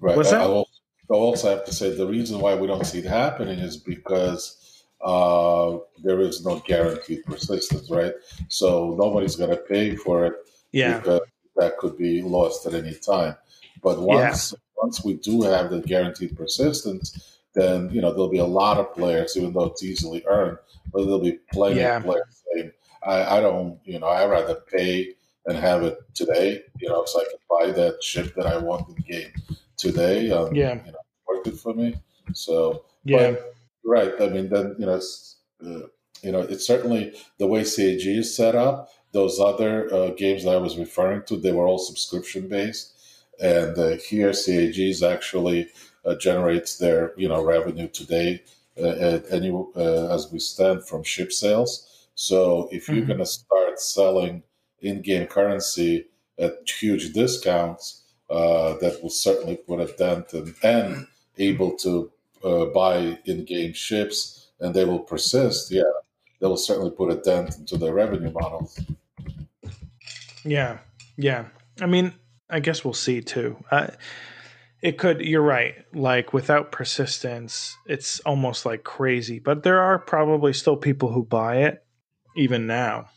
Right. What's I- that? I will, also have to say the reason why we don't see it happening is because uh, there is no guaranteed persistence, right? So nobody's going to pay for it yeah because that could be lost at any time. But once once we do have the guaranteed persistence, then you know there'll be a lot of players, even though it's easily earned, but there'll be plenty Yeah. of players saying, I, "I don't, you know, I rather pay and have it today, you know, so I can buy that ship that I want in game today. Um, Yeah. you know, worth it for me." So, Yeah. but right, I mean, then you know, it's, uh, you know, it's certainly the way CIG is set up. Those other uh, games that I was referring to, they were all subscription based, and uh, here CIG is actually generates their you know revenue today uh, at any uh, as we stand from ship sales. So if you're Mhm. going to start selling in-game currency at huge discounts, uh, that will certainly put a dent in, and able to uh, buy in-game ships, and they will persist. Yeah, they will certainly put a dent into their revenue models. Yeah, yeah. I mean, I guess we'll see too. Uh, it could. You're right. Like without persistence, it's almost like crazy. But there are probably still people who buy it even now.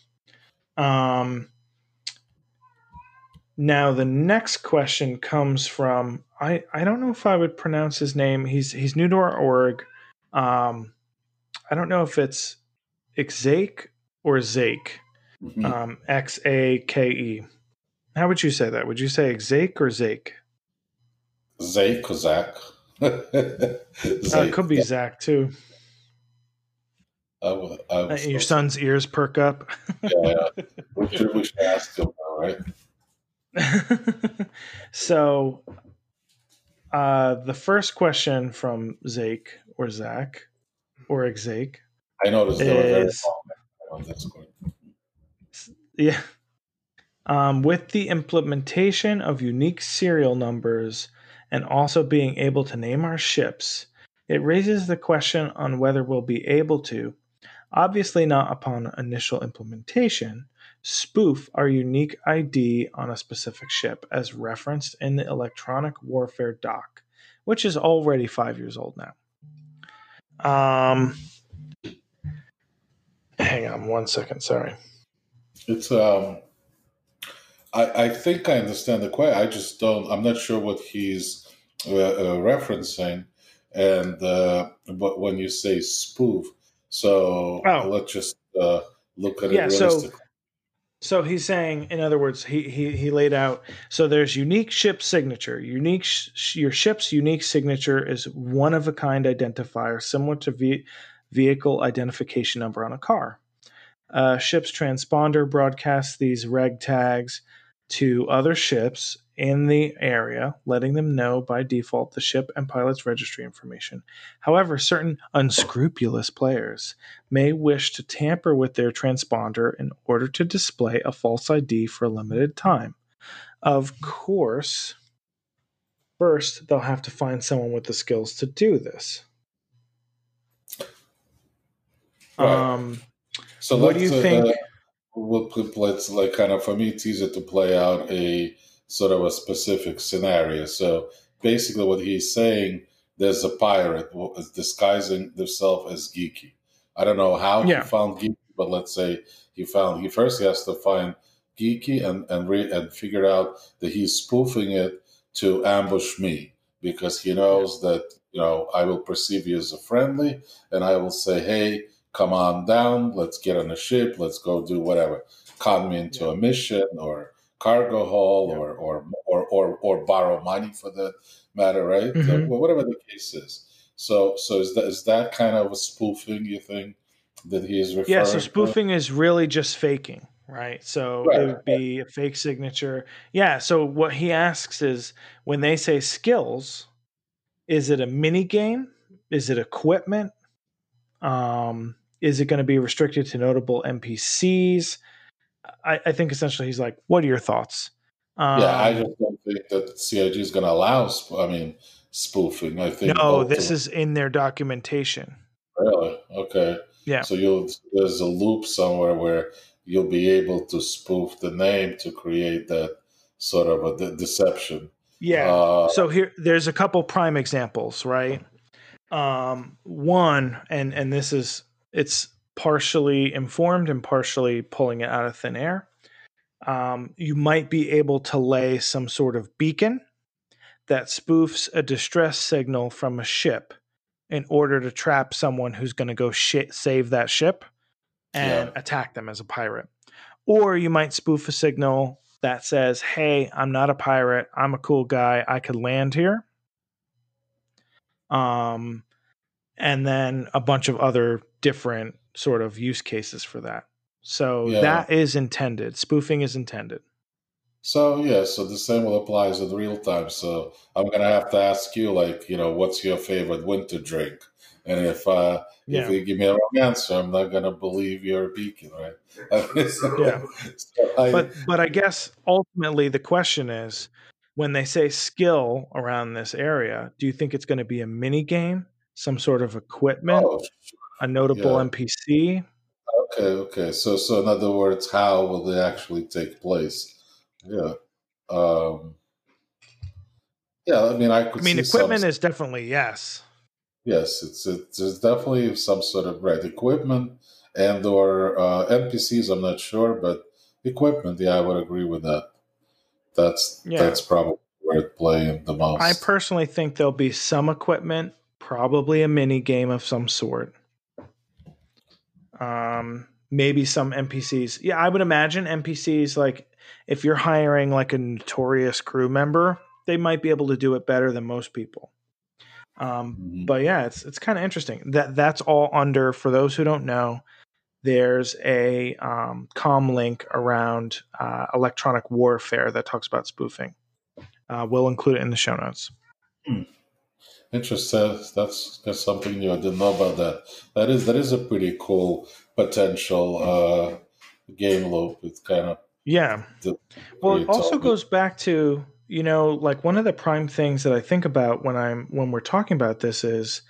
Um. Now the next question comes from I. I don't know if I would pronounce his name. He's he's new to our org. Um, I don't know if it's Xake or Zake. Mhm. Um, X A K E. How would you say that? Would you say Zake or Zake? Zay Kozak. Uh, it could be Zach too. I would, I would your son's ears perk up. Yeah, we should, we should ask him right? so, uh, the first question from Zake or Zach or Xake, I noticed were very Is- yeah. Um, with the implementation of unique serial numbers and also being able to name our ships, it raises the question on whether we'll be able to, obviously not upon initial implementation, spoof our unique ID on a specific ship as referenced in the Electronic Warfare doc, which is already five years old now. Um, hang on one second, sorry. It's um, I I think I understand the question. I just don't. I'm not sure what he's uh, uh, referencing, and uh, but when you say spoof, so Oh. let's just uh, look at Yeah, it so- So he's saying, in other words, he he he laid out. So there's unique ship signature. Unique sh- your ship's unique signature is one of a kind identifier, similar to ve- vehicle identification number on a car. Uh, ship's transponder broadcasts these reg tags to other ships in the area, letting them know by default the ship and pilot's registry information. However, certain unscrupulous players may wish to tamper with their transponder in order to display a false ID for a limited time. Of course, first they'll have to find someone with the skills to do this. Right. Um, So what do you think? We'll let's like kind of for me, it's easier to play out a sort of a specific scenario. So basically, what he's saying, there's a pirate who is disguising themselves as geeky. I don't know how Yeah. he found geeky, but let's say he found. He first he has to find geeky and and re, and figure out that he's spoofing it to ambush me because he knows that you know I will perceive you as a friendly, and I will say, hey come on down, let's get on the ship, let's go do whatever, con me into a mission or cargo haul Yeah. or, or or or or borrow money for that matter, right? So, Mhm. well, whatever the case is. So so is that is that kind of a spoofing you think that he is referring yeah, so to? spoofing is really just faking, right? So Right, it would be a fake signature. Yeah, so what he asks is when they say skills, is it a mini game? Is it equipment? Um, is it going to be restricted to notable NPCs? I, I think essentially he's like, what are your thoughts? Um, Yeah, I just don't think that CIG is going to allow. I mean, spoofing. I think. no, this ultimately- is in their documentation. really okay. Yeah. So you'll there's a loop somewhere where you'll be able to spoof the name to create that sort of a de- deception. Yeah. Uh, so here there's a couple prime examples right um one and and this is it's partially informed and partially pulling it out of thin air um you might be able to lay some sort of beacon that spoofs a distress signal from a ship in order to trap someone who's going to go sh- save that ship and Yeah. attack them as a pirate. Or you might spoof a signal that says, "Hey, I'm not a pirate. I'm a cool guy. I could land here." Um and then a bunch of other different sort of use cases for that. So Yeah. that is intended. Spoofing is intended. So yeah, so the same will applies in real time. So I'm gonna have to ask you, like, you know, what's your favorite winter drink? And if uh, Yeah. if you give me a wrong answer, I'm not gonna believe you're a beacon, right? So- Yeah. so I- but but I guess ultimately the question is when they say skill around this area, do you think it's going to be a mini game, some sort of equipment, oh, a notable yeah. NPC? okay, okay. So so in other words, how will they actually take place? Yeah. Um, yeah, I mean, I could. I mean, see some- equipment is definitely yes. Yes, it's it's, it's definitely some sort of right equipment and or uh, NPCs. I'm not sure, but equipment. Yeah, I would agree with that. That's Yeah. that's probably where it playing the most. I personally think there'll be some equipment, probably a mini game of some sort. Um, maybe some NPCs. Yeah, I would imagine NPCs like if you're hiring like a notorious crew member, they might be able to do it better than most people. Um, Mhm. but yeah, it's it's kind of interesting. That that's all under for those who don't know. There's a um, com link around uh, electronic warfare that talks about spoofing. Uh, we'll include it in the show notes. Interesting. That's that's something new. I didn't know about that. That is that is a pretty cool potential uh, game loop. It's kind of Yeah. The- well, it also all- goes back to you know like one of the prime things that I think about when I'm when we're talking about this is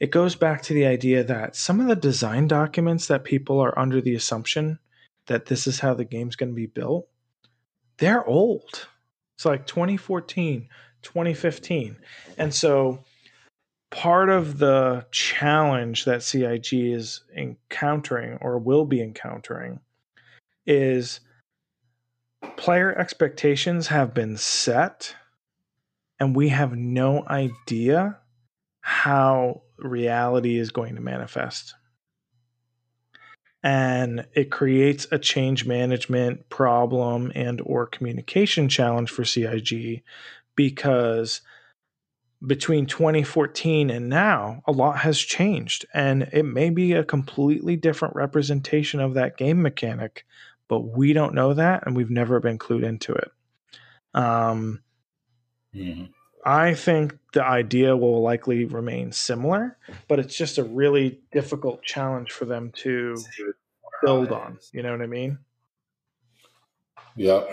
it goes back to the idea that some of the design documents that people are under the assumption that this is how the game's going to be built they're old it's like 2014 2015 and so part of the challenge that cig is encountering or will be encountering is player expectations have been set and we have no idea how reality is going to manifest. And it creates a change management problem and or communication challenge for CIG because between 2014 and now a lot has changed and it may be a completely different representation of that game mechanic but we don't know that and we've never been clued into it um, Mhm. I think the idea will likely remain similar, but it's just a really difficult challenge for them to build on. You know what I mean? yeah.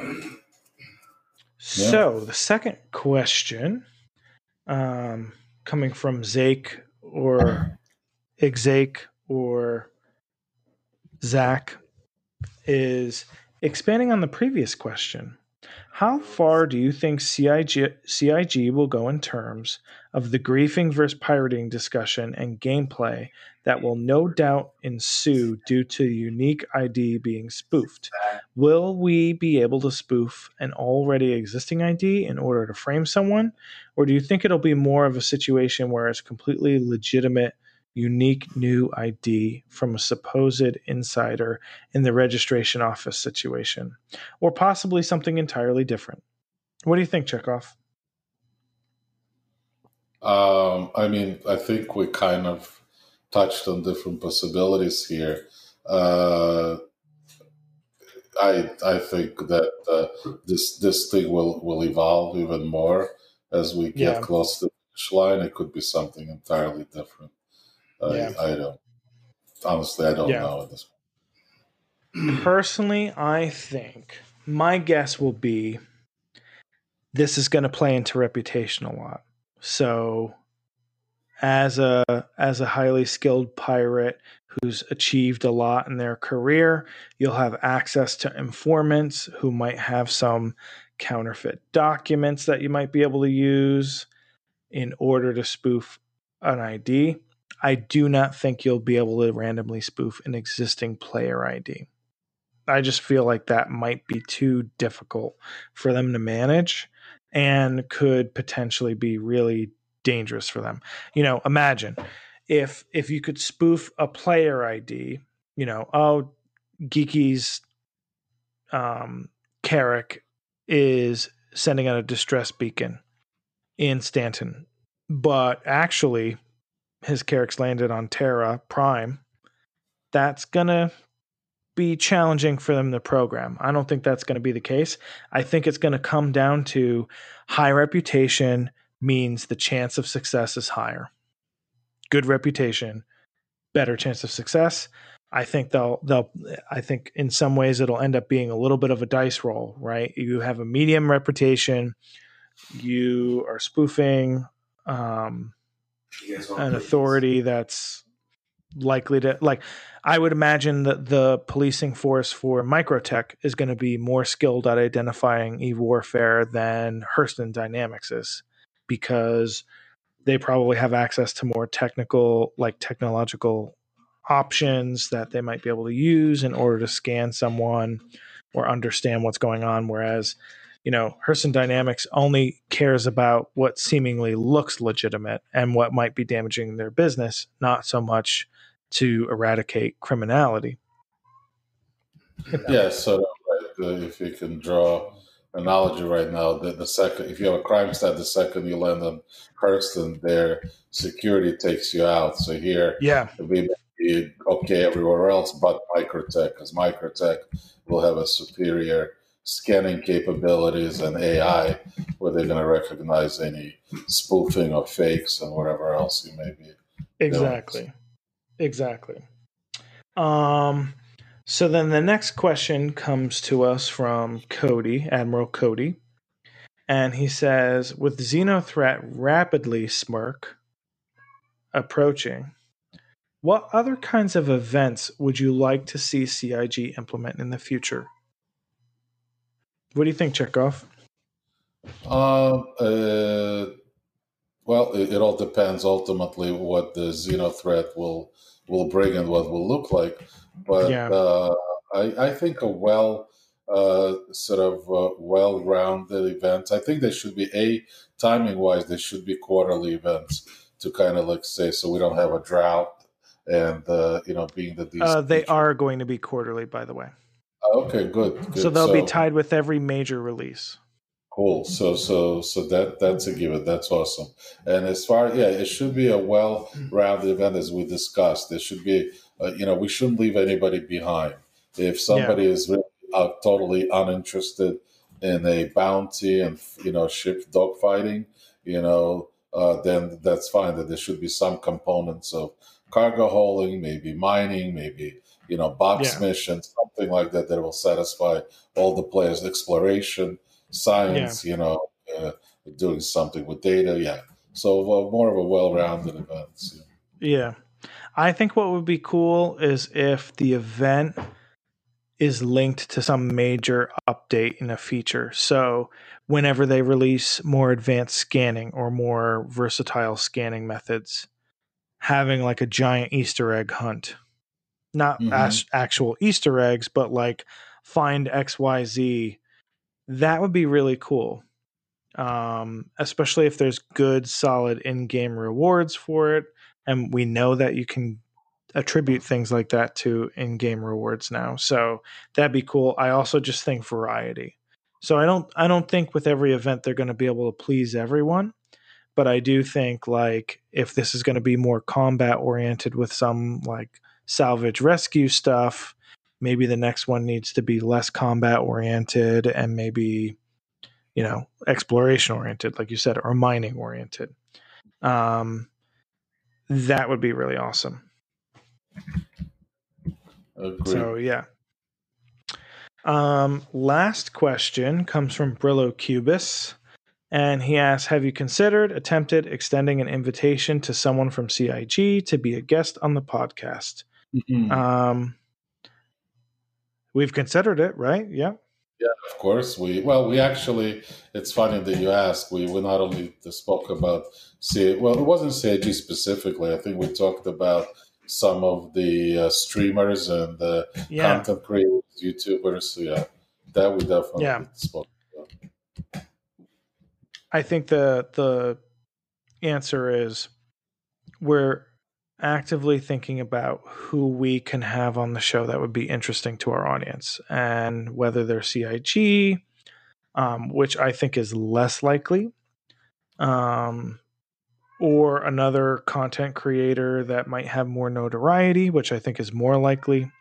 So the second question, um, coming from Zake or Exake or Zach, is expanding on the previous question. How far do you think CIG, CIG will go in terms of the griefing versus pirating discussion and gameplay that will no doubt ensue due to unique ID being spoofed? Will we be able to spoof an already existing ID in order to frame someone? Or do you think it'll be more of a situation where it's completely legitimate, unique new ID from a supposed insider in the registration office situation? Or possibly something entirely different? What do you think, Chekov? Um, I mean, I think we kind of touched on different possibilities here. Uh, I I think that uh, this this thing will will evolve even more as we get Yeah. close to the finish line. It could be something entirely different. I, Yeah. I don't honestly. I don't Yeah. know at this. Point. Personally, I think my guess will be this is going to play into reputation a lot. So as a as a highly skilled pirate who's achieved a lot in their career, you'll have access to informants who might have some counterfeit documents that you might be able to use in order to spoof an ID. I do not think you'll be able to randomly spoof an existing player ID. I just feel like that might be too difficult for them to manage and could potentially be really dangerous for them. You know, imagine if if you could spoof a player ID, you know, oh, Geeky's um, Carrack is sending out a distress beacon in Stanton, but actually his Carrack's landed on Terra Prime. That's gonna be challenging for them to program. I don't think that's going to be the case. I think it's going to come down to high reputation means the chance of success is higher. Good reputation, better chance of success. I think they'll they'll I think in some ways it'll end up being a little bit of a dice roll, right? You have a medium reputation, you are spoofing um, an authority that's likely to like I would imagine that the policing force for Microtech is going to be more skilled at identifying e warfare than Hurston Dynamics is because they probably have access to more technical like technological options that they might be able to use in order to scan someone or understand what's going on. Whereas, you know, Hurston Dynamics only cares about what seemingly looks legitimate and what might be damaging their business, not so much to eradicate criminality. Yeah, so like, uh, if you can draw analogy right now, that the second, if you have a crime stat, the second you land on Hurston, their security takes you out. So here, yeah, we be okay everywhere else but Microtech, because Microtech will have a superior scanning capabilities and AI where they're going to recognize any spoofing or fakes and whatever else you may be. Exactly. Doing. Exactly. Um, so then the next question comes to us from Cody, Admiral Cody. And he says, with Xenothreat rapidly smirk approaching, what other kinds of events would you like to see CIG implement in the future? What do you think, Chekov? Uh, uh, well, it, it, all depends ultimately what the Xenothreat will will bring and what will look like. But yeah. uh, I, I, think a well uh, sort of uh, well-rounded event. I think they should be a timing wise. They should be quarterly events to kind of like say so we don't have a drought and uh, you know being the uh, they are going to be quarterly, by the way. Okay, good. good. So they'll so, be tied with every major release. Cool. So so so that that's a given. That's awesome. And as far yeah, it should be a well-rounded event as we discussed. There should be uh, you know we shouldn't leave anybody behind. If somebody yeah. is really uh, totally uninterested in a bounty and you know ship dogfighting, you know, uh, then that's fine. That there should be some components of cargo hauling, maybe mining, maybe you know box yeah. missions, something like that that will satisfy all the players. Exploration, science, yeah. you know, uh, doing something with data. Yeah, so uh, more of a well-rounded event. Yeah, I think what would be cool is if the event is linked to some major update in a feature. So whenever they release more advanced scanning or more versatile scanning methods, having like a giant Easter egg hunt. Not mm-hmm. as actual Easter eggs, but like find XYZ. That would be really cool. Um, especially if there's good, solid in game rewards for it. And we know that you can attribute things like that to in game rewards now. So that'd be cool. I also just think variety. So I don't I don't think with every event they're going to be able to please everyone but I do think like if this is going to be more combat oriented with some like salvage rescue stuff, maybe the next one needs to be less combat oriented and maybe you know exploration oriented like you said or mining oriented um that would be really awesome Agreed. so yeah um last question comes from brillo cubis and he asks, Have you considered, attempted extending an invitation to someone from CIG to be a guest on the podcast? Mm-hmm. Um, we've considered it, right? Yeah. Yeah, of course. We well, we actually. It's funny that you ask. We we not only spoke about C. Well, it wasn't CIG specifically. I think we talked about some of the uh, streamers and the yeah. content creators, YouTubers. So yeah, that we definitely yeah. spoke. I think the the answer is we're actively thinking about who we can have on the show that would be interesting to our audience and whether they're CIG, um, which I think is less likely, um, or another content creator that might have more notoriety, which I think is more likely.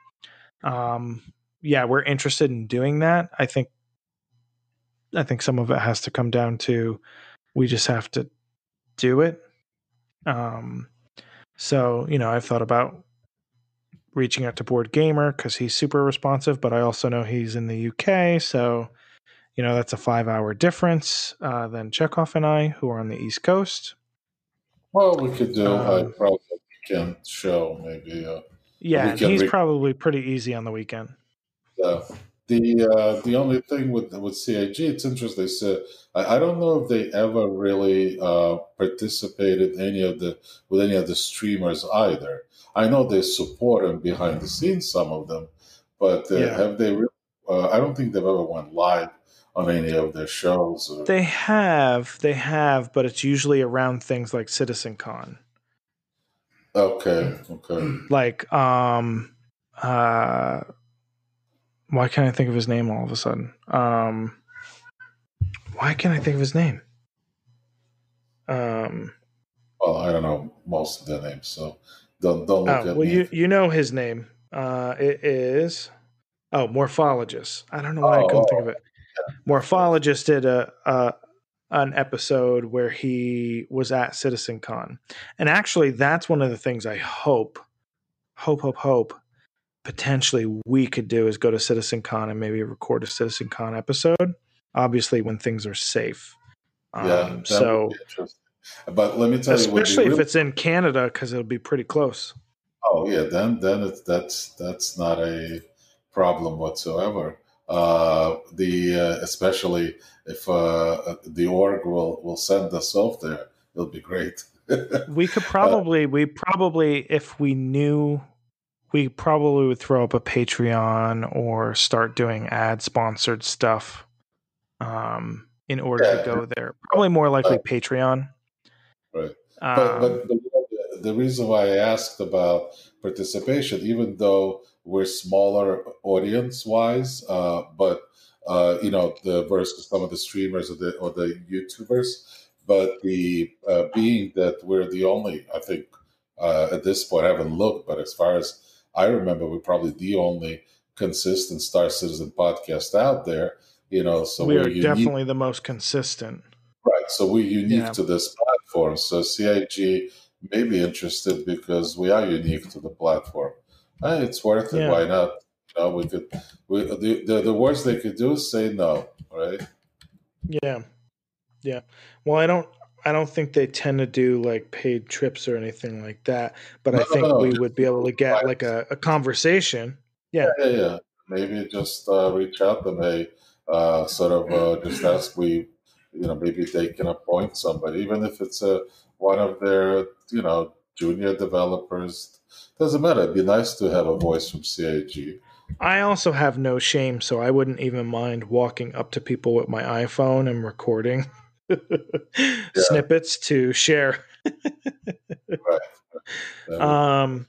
Um, yeah, we're interested in doing that. I think I think some of it has to come down to we just have to do it. Um, so, you know, I've thought about reaching out to BoredGamer because he's super responsive, but I also know he's in the UK. So, you know, that's a five hour difference uh, than Chekov and I, who are on the East Coast. Well, we could do um, a probably weekend show, maybe. Uh, yeah, he's re- probably pretty easy on the weekend. Yeah. The uh, the only thing with with CIG, it's interesting. So I, I don't know if they ever really uh, participated any of the with any of the streamers either. I know they support them behind the scenes, some of them, but uh, yeah. have they? Really, uh, I don't think they've ever went live on any of their shows. Or... They have, they have, but it's usually around things like CitizenCon. Okay. Okay. Like, um, uh why can't I think of his name all of a sudden? Um, why can't I think of his name? Um, well, I don't know most of their names, so don't don't look oh, at well, me. you you know his name. Uh, it is oh, Morphologis. I don't know why oh, I couldn't oh, think of it. Yeah. Morphologis did a, a an episode where he was at CitizenCon, and actually, that's one of the things I hope, hope, hope, hope potentially we could do is go to CitizenCon and maybe record a CitizenCon episode. Obviously, when things are safe. Yeah. Um, so, but let me tell especially you, especially if it's in Canada, because it'll be pretty close. Oh yeah, then then it's that's that's not a problem whatsoever. Uh, the uh, especially if uh, the org will will send us off there, it'll be great. we could probably we probably if we knew we probably would throw up a Patreon or start doing ad sponsored stuff um, in order yeah. to go there. Probably more likely uh, Patreon. Right. Um, but, but the, the reason why I asked about participation, even though we're smaller audience wise, uh, but uh, you know, the versus some of the streamers or the or the YouTubers, but the uh, being that we're the only, I think, uh, at this point, I haven't looked, but as far as I remember we're probably the only consistent Star Citizen podcast out there. You know, so we are definitely the most consistent. Right. So we're unique yeah. to this platform. So CIG may be interested because we are unique to the platform. Hey, it's worth it. Yeah. Why not? You know, we could. We the, the the worst they could do is say no. Right. Yeah. Yeah. Well, I don't. I don't think they tend to do like paid trips or anything like that. But no, I think no, we would be able to get like a, a conversation. Yeah. yeah. yeah, yeah. Maybe just uh, reach out to me, uh, sort of uh, just ask we, you know, maybe they can appoint somebody, even if it's a one of their, you know, junior developers. Doesn't matter. It'd be nice to have a voice from CIG. I also have no shame, so I wouldn't even mind walking up to people with my iPhone and recording. snippets to share. right. Um,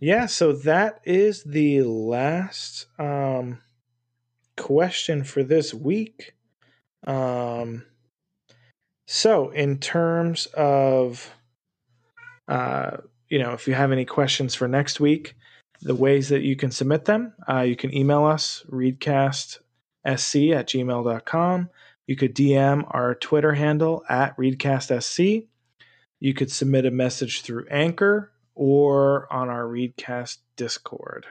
yeah, so that is the last um, question for this week. Um, so, in terms of, uh, you know, if you have any questions for next week, the ways that you can submit them, uh, you can email us, reedcastsc at gmail.com. You could DM our Twitter handle at REEDcastsc. You could submit a message through Anchor or on our REEDcast Discord.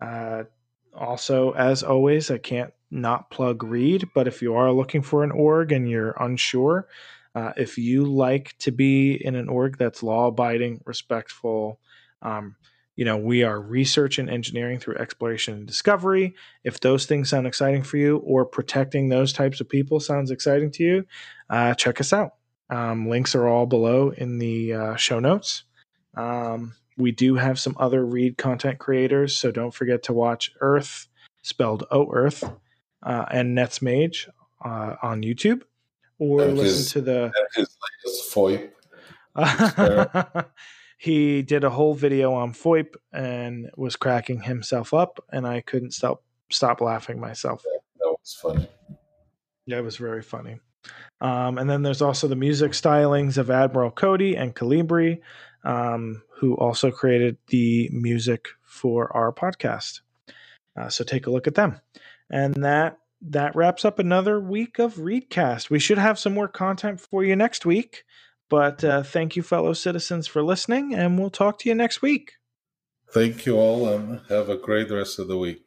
Uh, also, as always, I can't not plug REED, but if you are looking for an org and you're unsure, uh, if you like to be in an org that's law abiding, respectful, um, you know, we are research and engineering through exploration and discovery. If those things sound exciting for you, or protecting those types of people sounds exciting to you, uh, check us out. Um, links are all below in the uh, show notes. Um, we do have some other REED content creators, so don't forget to watch Earth, spelled O Earth, uh, and Netsmage uh, on YouTube, or listen to the. His latest FOIP. he did a whole video on FOIP and was cracking himself up, and I couldn't stop stop laughing myself. Yeah, that was funny. Yeah, it was very funny. Um, and then there's also the music stylings of Admiral Cody and Kalibri, um, who also created the music for our podcast. Uh, so take a look at them. And that that wraps up another week of REEDcast. We should have some more content for you next week. But uh, thank you, fellow citizens, for listening, and we'll talk to you next week. Thank you all, and have a great rest of the week.